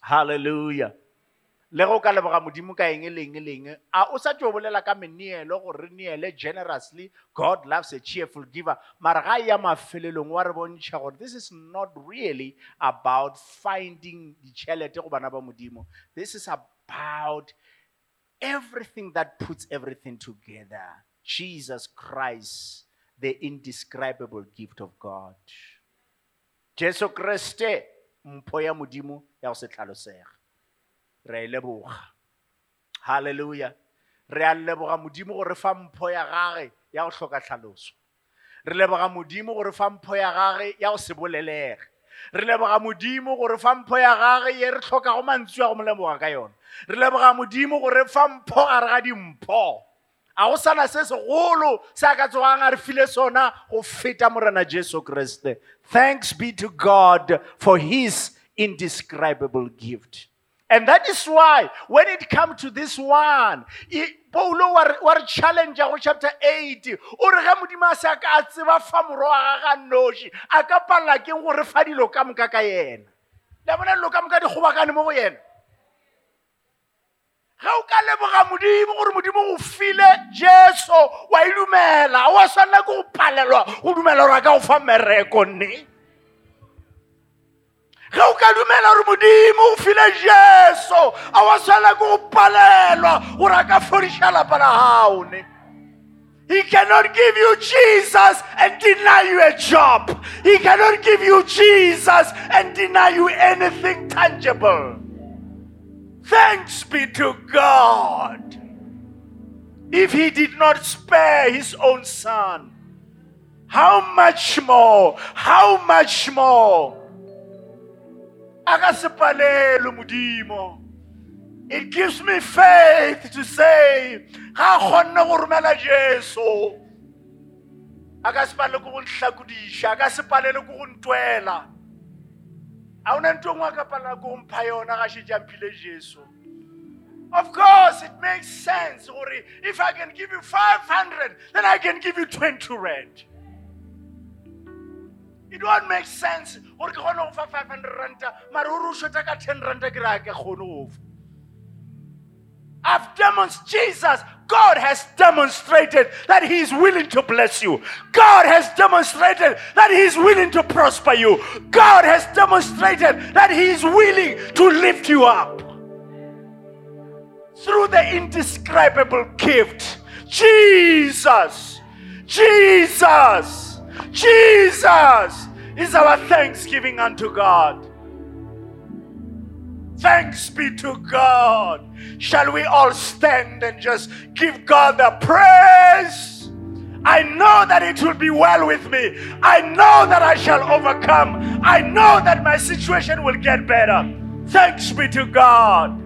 Hallelujah. Le go ka leboga modimo ka eng le eng le a o sa tšo bolela ka meneelo gore re neele generously god loves a cheerful giver mara ga ya mafelelong wa re bontšha gore this is not really about finding ditšhelete go bana ba modimo this is about everything that puts everything together. Jesus Christ, the indescribable gift of God. Jesu Kriste, mpho ya modimo ya go se tlhalosega. Re a leboga. Hallelujah. Re a leboga modimo gore fa mpho ya gage ya go tlhoka tlhaloso. Re leboga modimo gore fa mpho ya gage ya go se bolelege. Re leboga modimo gore fa mpho ya gage ye re tlhoka go mantswe ya go molemoga ka yona. Re leboga modimo gore fa mpho gare ga dimpho. a go sana se segolo se a ka tsogang a re file sona go feta morena jesu kreste thanks be to god for his indescribable gift and that is why when it comes to this one paulo wa re- go chapter 8 o re ge modimo a se a ka a tseba fa moro wa gaga noši a ka palela keng gore fa dilo ka moka ka le bona dilo ka moka di kgobakane mo go o jesu wa e dumela wa tshwanela ke go palelwa go dumela gore a ka o gore modimo go file a wa palelwa gore a ka fodiša lapa la gago ne He cannot give you Jesus and deny you a job. He cannot give you Jesus and deny you anything tangible. Thanks be to God. If he did not spare his own son, how much more? How much more? Akasepalelo modimo. It gives me faith to say, ga kgonne go romela Jesu. A ka se palele ko go nhlakodiša, a ka se palele ko go ntwela. a ona nto ngwe a ka palela ko mpha yona ga šetše a mphile jesu of course it makes sense gore if i can give you 500 then i can give you 20 rand it won't make sense gore ke kgone go fa 500 ranta mare o shota ka 10 ranta ke re a ke kgone I've demonstrated, Jesus, God has demonstrated that He is willing to bless you. God has demonstrated that He is willing to prosper you. God has demonstrated that He is willing to lift you up. Through the indescribable gift, Jesus, Jesus, Jesus is our thanksgiving unto God. Thanks be to God. Shall we all stand and just give God the praise? I know that it will be well with me. I know that I shall overcome. I know that my situation will get better. Thanks be to God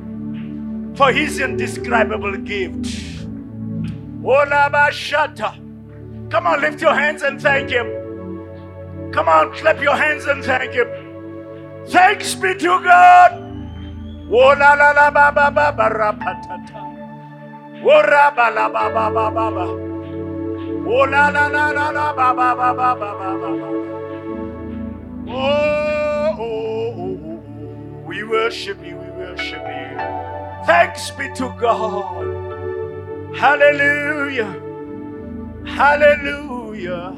for his indescribable gift. Olabashata. Come on, lift your hands and thank Him. Come on, clap your hands and thank Him. Thanks be to God. Oh la la la ba ba ba ba ra ta ta. Oh ra ba la ba ba ba ba ba. Oh la la la la la ba ba ba ba ba ba. Oh, oh, oh, oh, we worship you, we worship you. Thanks be to God. Hallelujah. Hallelujah.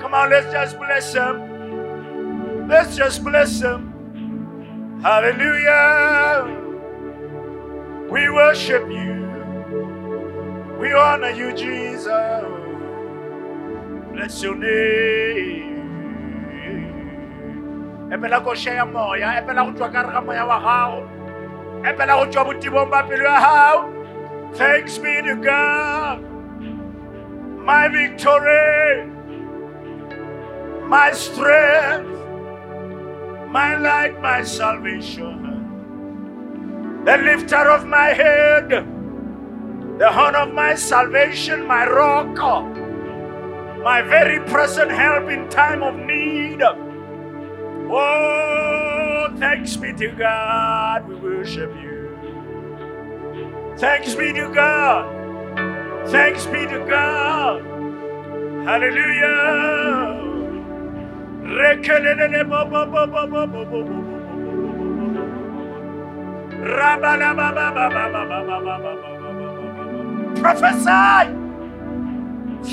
Come on, let's just bless him. Let's just bless him. Hallelujah. We worship you. We honor you, Jesus. Bless your name. Epela ko moya, epela moya wa. Epela go tswa botibong pelo ya. Thanks be to God. My victory. My strength. My light, my salvation. The lifter of my head. The horn of my salvation, my rock. My very present help in time of need. Oh, thanks be to God, we worship you. Thanks be to God. Thanks be to God. Hallelujah. Prophesy.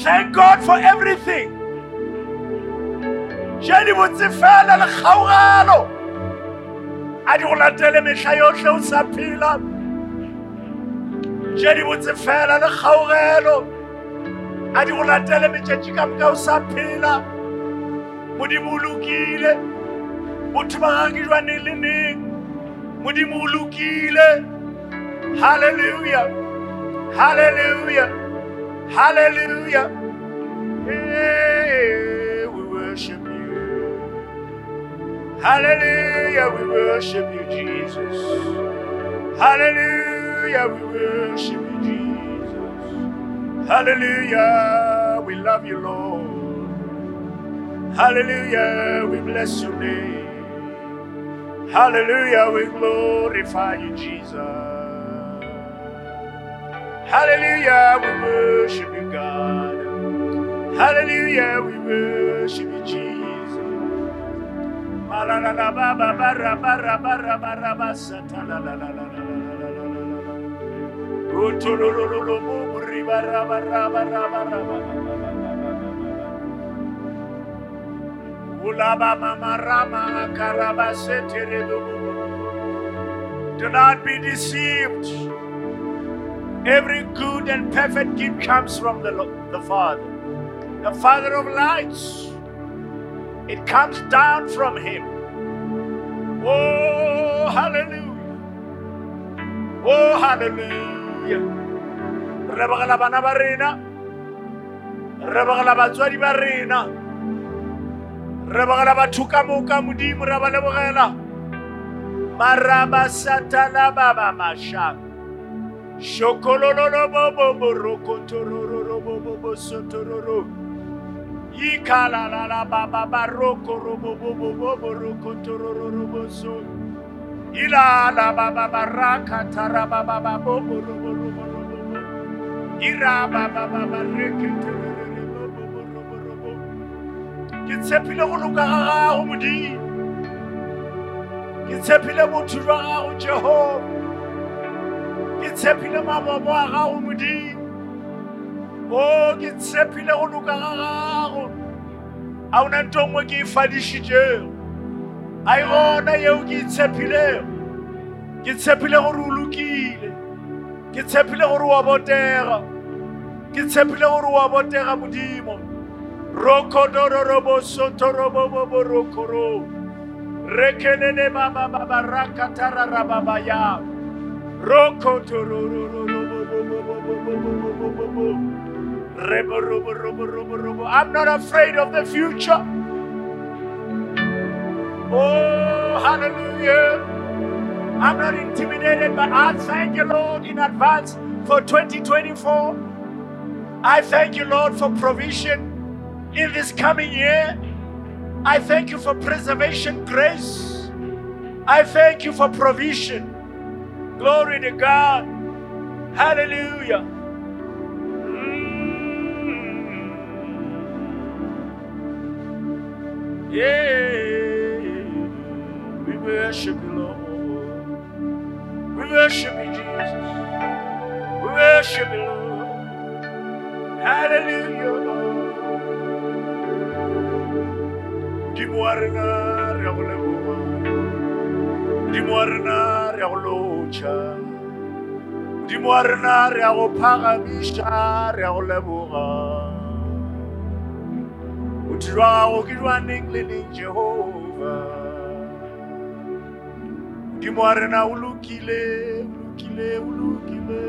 Thank God for everything. Jedi botse fela le kgaogalo a di go latele mehla yotlhe o sa phela. Je di botse fela le kgaogelo a di go latele metšatši ka moka o sa phela. Modimo botho ba gage jwaneng le neng. Modimo o lokile. Halleluja halleluja Hey, hallelujah we worship you jesus. Hallelujah we worship you jesus. Hallelujah we love you lord. Hallelujah we bless your name. Hallelujah we glorify you jesus. Hallelujah, we worship you, God. Hallelujah, we worship you, Jesus. Do not be deceived. Every good and perfect gift comes from the, the Father, the Father of lights. It comes down from Him. Oh, hallelujah. Oh, hallelujah. Re begela bana ba rena. Re begela batswadi ba rena. Re begela batho ka moka modimo re ba lebogela. Maraba satana baba mashaka. Shokolololo bobo boroko Ikala la la ba ba ba roko robo bobo bo bo bo roko toro robo so. Ila la ba ba tara ba ba ba robo robo robo. Ira ba ba reke toro robo bo robo robo. Ke go loka ga gago modimo. Ke tshepile botho jwa gago Jehova. Ke mabobo a gago modimo o ke tshepile go loka ga gago a ona nto ngwe ke e fadišitšego a e gona yeo ke itshepilego ke tshepile gore o lokile ke tshepile gore wa botega ke tshepile gore wa botega modimo rokodororobosotoroboboborokoroo rekelele babababaraakatararababaya I'm not afraid of the future. Oh, hallelujah. I'm not intimidated, but I thank you, Lord, in advance for 2024. I thank you, Lord, for provision in this coming year. I thank you for preservation grace. I thank you for provision. Glory to God. Hallelujah. Yeah. We worship you, Lord. We worship you, Jesus. We worship you, Lord. Hallelujah, Lord. Modimo wa rena re a go leboga uthiwa ukitwa ninglini jehovha modimo wa ulukile, ulukile. lokile olokile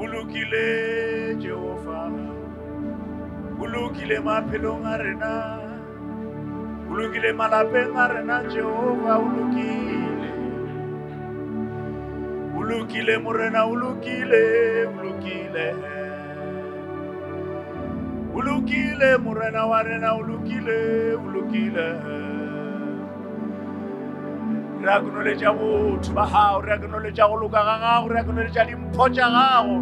olokile olokile jehova Ulukile maphelong a rena olokile malapeng a rena jehova Ulukile olokile morena ulukile. ulukile lokile morena wa rena o lokile. Re acknowledge botho ba gago, re acknowledge go loka ga gago, re acknowledge dimpho tša gago.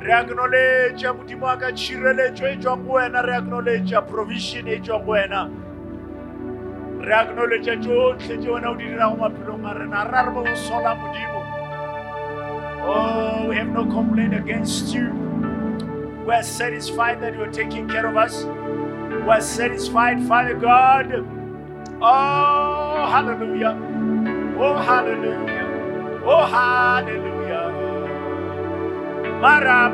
Re acknowledge modimo ka tšhireletšo e go wena, re acknowledge provision e go wena. Re acknowledge tšotlhe tše wena o di dirago maphelong a rena, re bo go sola modimo. Oh, we have no complaint against you. We are satisfied that you are taking care of us. We are satisfied, Father God, Oh, hallelujah. Oh, hallelujah. Oh, hallelujah. Mara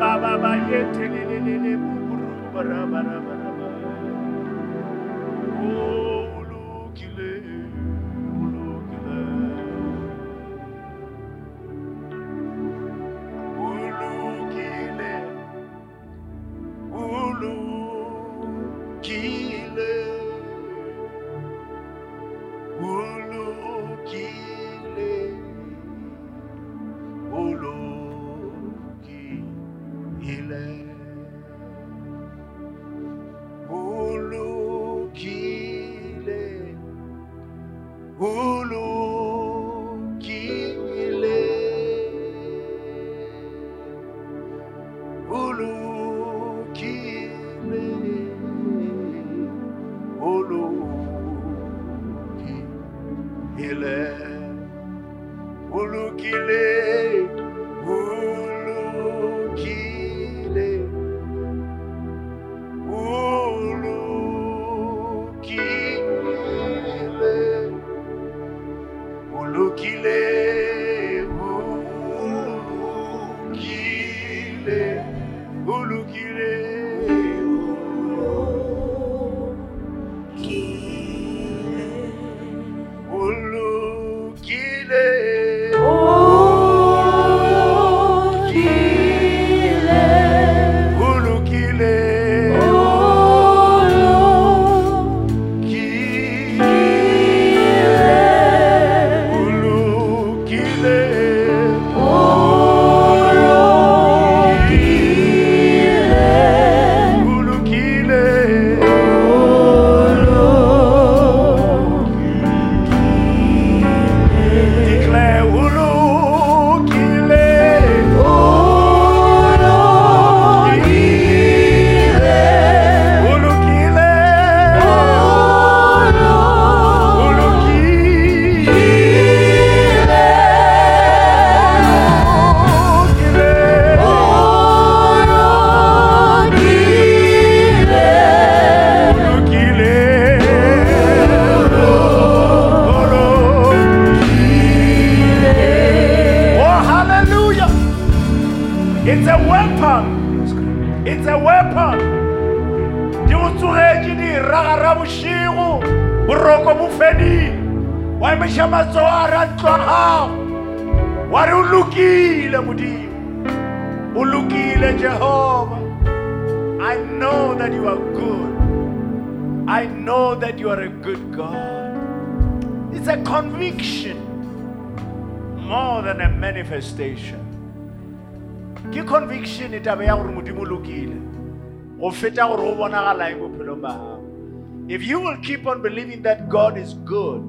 if you will keep on believing that god is good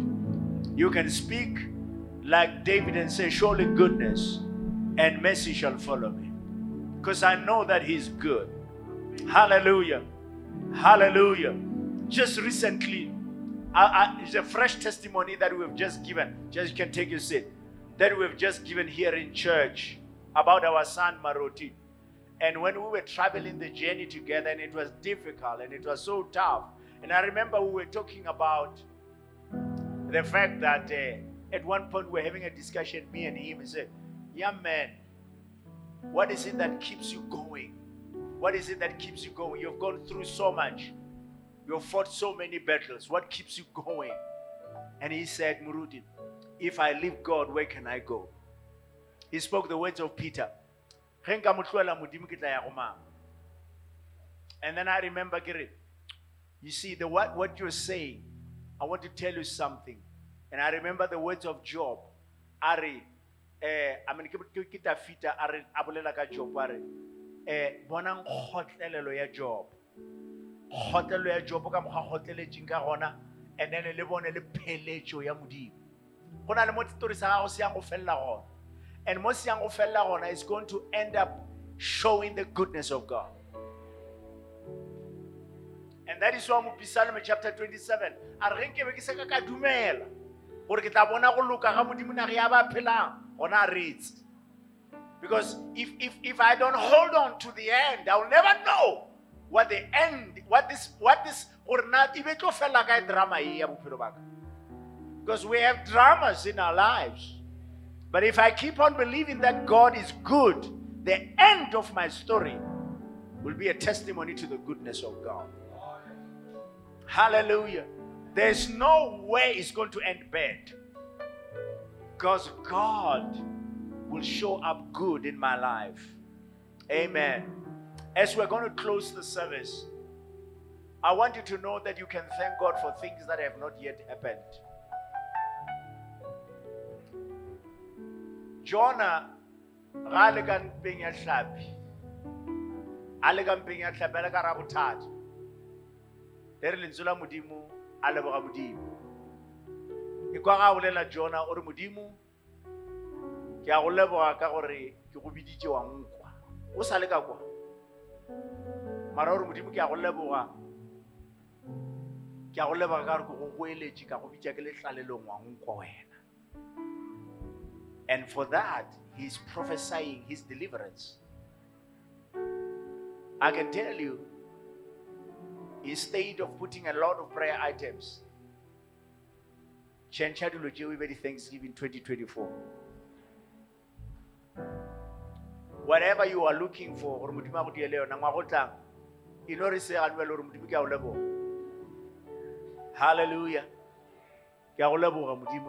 you can speak like david and say surely goodness and mercy shall follow me. Because i know that he's good. Hallelujah. Hallelujah. Just recently I, I, it's a fresh testimony that we've just given. Just you can take your seat. That we've just given here in church about our son Maroti. And when we were traveling the journey together, and it was difficult and it was so tough. And I remember we were talking about the fact that uh, at one point we were having a discussion, me and him, he said, Young man, what is it that keeps you going? What is it that keeps you going? You've gone through so much, you've fought so many battles. What keeps you going? And he said, Murudi, if I leave God, where can I go? He spoke the words of Peter. "Ge nka mo tlohela Modimo, ke tla ya go mang?" And then I remember, ke re, you see, the what, what you're saying, I want to tell you something. And I remember the words of Job. Are, eh, I mean, ke Tafita, a re- a bolela ka Job, a re, eh, bonang kgotlelelo ya Job. Kgotlelelo ya Job ka mokgwa a kgotleletseng ka gona, and then le bone le pheletšo ya Modimo. Go na le mo story sa gago se yang go felela gona. And mo se yang go felela is going to end up showing the goodness of God. And that is why Psalm chapter 27 a re ge nke be ke se ka ka dumela gore ke tla bona because if, if, if I don't hold on to the end, I'll never know what the end, what this, what this, or not, even to feel like a drama here, because we have dramas in our lives. But if I keep on believing that God is good, the end of my story will be a testimony to the goodness of God. Hallelujah. There's no way it's going to end bad. Because God will show up good in my life. Amen. As we're going to close the service, I want you to know that you can thank God for things that have not yet happened. Jonah ga a le ka mpeng ya hlapi. A le ka mpeng ya hlapi a le ka ra bothata. Le re lentswe la modimo a leboga modimo. E kwa ga a bolela jona o re modimo ke a go leboga ka gore ke go biditse wa nkwa. O sa le ka kwa? Mara gore modimo ke a go leboga. Ke a go leboga ka gore ke go goeletše ka go bitsa ke letlalelong wa nkwa wena and for that he's prophesying his deliverance. I can tell you instead of putting a lot of prayer items. Be di thanksgiving 2024 whatever you are looking for gore modimo a go diele yona ngwa go tlang e no re seganwele gore modimo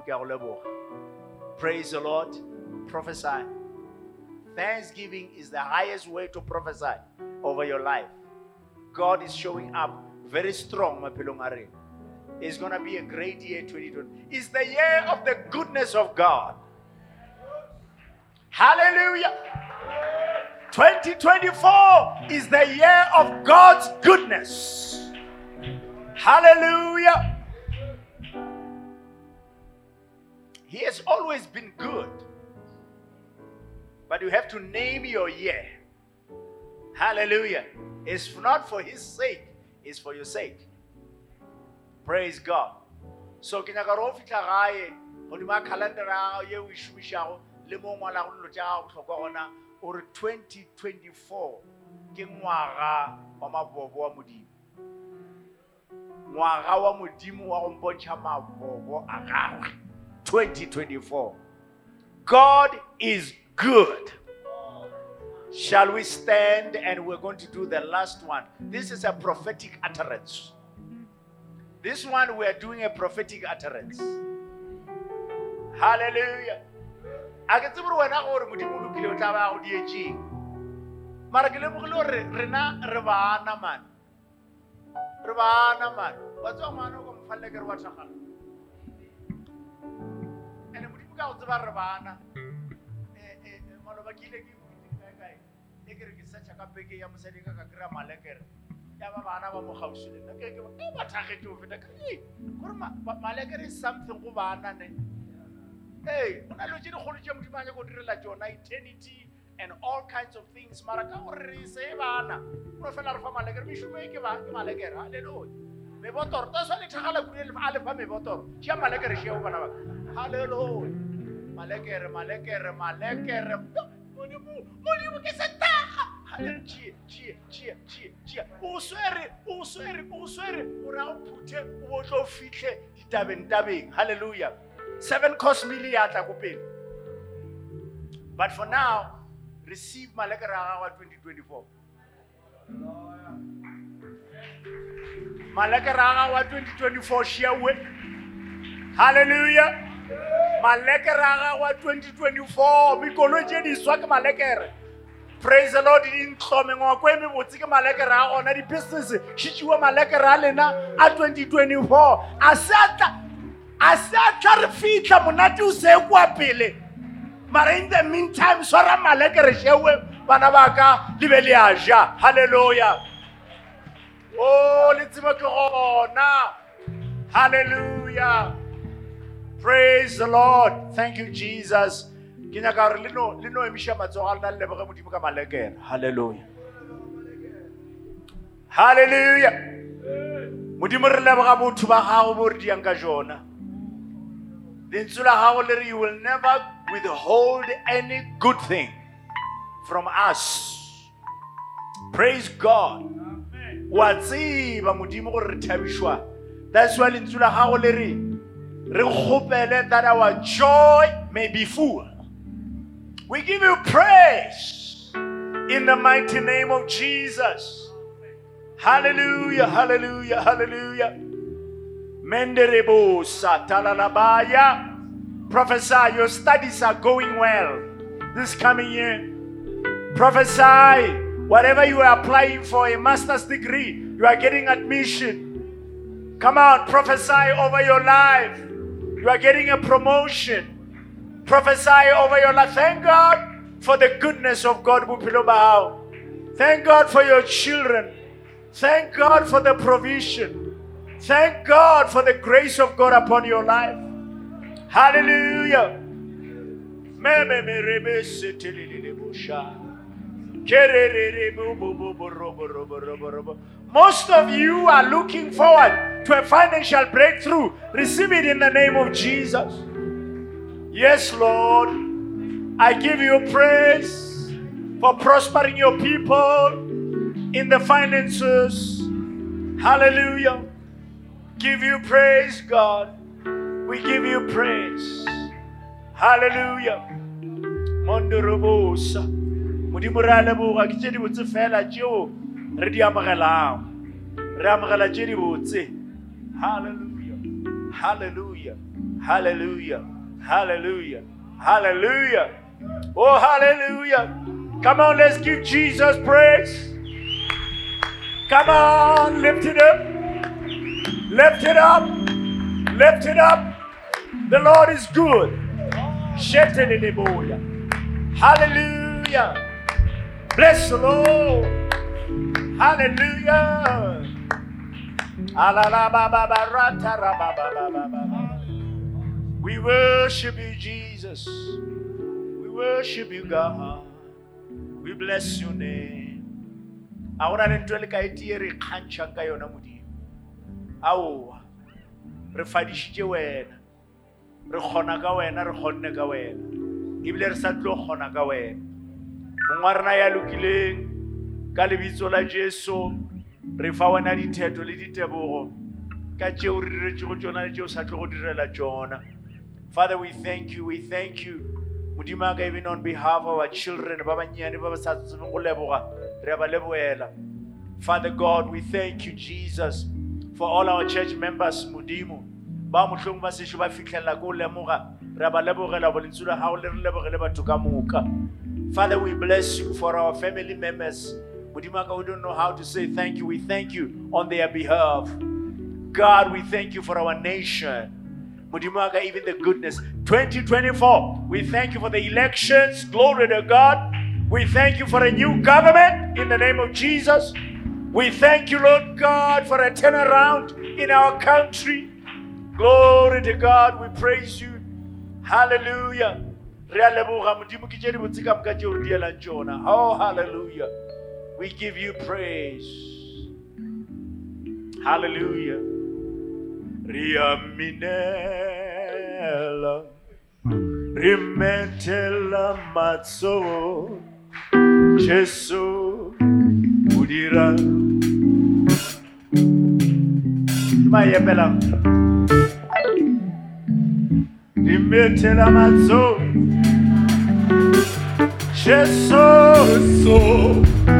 ke praise the lord. Prophesy. Thanksgiving is the highest way to prophesy over your life. God is showing up very strong rena it's going to be a great year 2020 it's the year of the goodness of god. Hallelujah. 2024 is the year of God's goodness. Hallelujah. He has always been good. But you have to name your year. Hallelujah. It's not for his sake, it's for your sake. Praise God. So ke nyaka ro fitlha gae godimo calendar ya ye o šomišago le mo ngwalago dilo tša gago botlhokwa gona gore 2024 ke ngwaga wa mabobo wa modimo ngwaga wa modimo wa go mpontšha mabobo a gagwe 2024 god is good. Shall we stand and we're going to do the last one? This is a prophetic utterance. This one we are doing a prophetic utterance. Hallelujah. A ke tsebe gore wena gore modimo o lokile o tla ba go dietseng mara ke lemogile gore rena re bana mane re bana mane wa tswa ngwana o ka mofalele ke re wa thagala ka go tseba re bana maloba ke ile ke kaekae e kere ke setšha ka peke ya mosadi ka ka kry-a malekere ya ba bana ba mo gausi le nna ke ba thagetse go feta gore malekere is something go bana ne Hey, go na le tse dikgolo tše modimo a nyako direla tsona eternity and all kinds of things mara ka gore re se bana o no fela re fa malekere mešomo e ke malekere halleluja mebotoro ta swa lethagala kune a le fa mebotoro šea malekere šeo bana baka halleluja malekere modimo modimo ke setaga Halle- tšee tšee tšee tšee tšee o swere o swere o swere o ra o phuthe o bo tlo fitlhe ditabeng-tabeng halleluja seven course meal ya tla ko but for now receive malekere a gago a 2024 malekere a gago a 2024 šiaue halleluja malekere a gago a 2024 mekoloi tše di swa ke malekere. Praise the lord dintlome ngwako e mebotse ke malekere a gona di-business šitšiwa malekere a lena a 2024 a se a tla re fitlha monate o se kwa pele. Mara in the meantime swara malekere šewe bana ba ka le be le a ja. Halleluja o oh, le tsebo ke gona. Halleluja praise the lord. Thank you jesus. Ke nyaka gore le no- emiša matsogo a lena le leboge modimo ka malekere halleluja halleluja modimo re leboga botho ba gago bo re diang ka jona. Lentswe la gago le re you will never withhold any good thing from us. Praise god. Wa tseba modimo gore re thabišwa that's why lentswe la gago le re that our joy may be full. We give you praise in the mighty name of jesus. Hallelujah hallelujah hallelujah. Menderebo satalalabaya prophesy your studies are going well this coming year. Prophesy whatever you are applying for a master's degree you are getting admission. Come on prophesy over your life you are getting a promotion. Prophesy over your life. Thank god for the goodness of god thank god for your children. Thank god for the provision. Thank god for the grace of god upon your life. Hallelujah Most of you are looking forward to a financial breakthrough. Receive it in the name of Jesus. Yes, Lord. I give you praise for prospering your people in the finances. Hallelujah. Give you praise, God. We give you praise. Hallelujah. Mondorobosa. modimo re a leboga ke tše di botse fela re di amogelang. Re amogela tše di botse. Halleluja halleluja halleluja halleluja halleluja oh hallelujah. Come on let's give jesus praise. Come on lift it up. Lift it up. Lift it up. The lord is good. Hallelujah. Bless the Lord. Hallelujah. We worship you, Jesus. We worship you, God. We bless your name. a gona le ntho e le ka e tee re kgantšhang ka yona modimo aowa re fadišitše wena re kgona ka wena re kgonne ka wena ebile re sa tlo kgona ka wena mongwe wa rena ya lokileng ka lebitso la jesu re fa wena ditheto le ditebogo. Ka tšeo re diretšego tšona le tšeo sa tlo go direla tšona. Father we thank you we thank you. Modimo aka even on behalf of our children ba bannyane ba ba sa tsebeng go leboga re ba leboela. Father god we thank you jesus for all our church members modimo. Ba mohlong ba sešo ba fitlhelela ko o lemoga re a ba lebogela bo lentswe la gago le re lebogele batho ka moka. Father, we bless you for our family members. Mudimaka, we don't know how to say thank you. We thank you on their behalf. God, we thank you for our nation. Mudimaka, even the goodness. 2024, we thank you for the elections. Glory to God. We thank you for a new government in the name of Jesus. We thank you, Lord God, for a turnaround in our country. Glory to God. We praise you. Hallelujah. Oh hallelujah we give you praise. Hallelujah. Re a minela. Re metela matsogo jesu o dira ke maepelang re metela matsogo Jesu. Urira mabota Riaminela Riaminela Rimetela matsogo Oh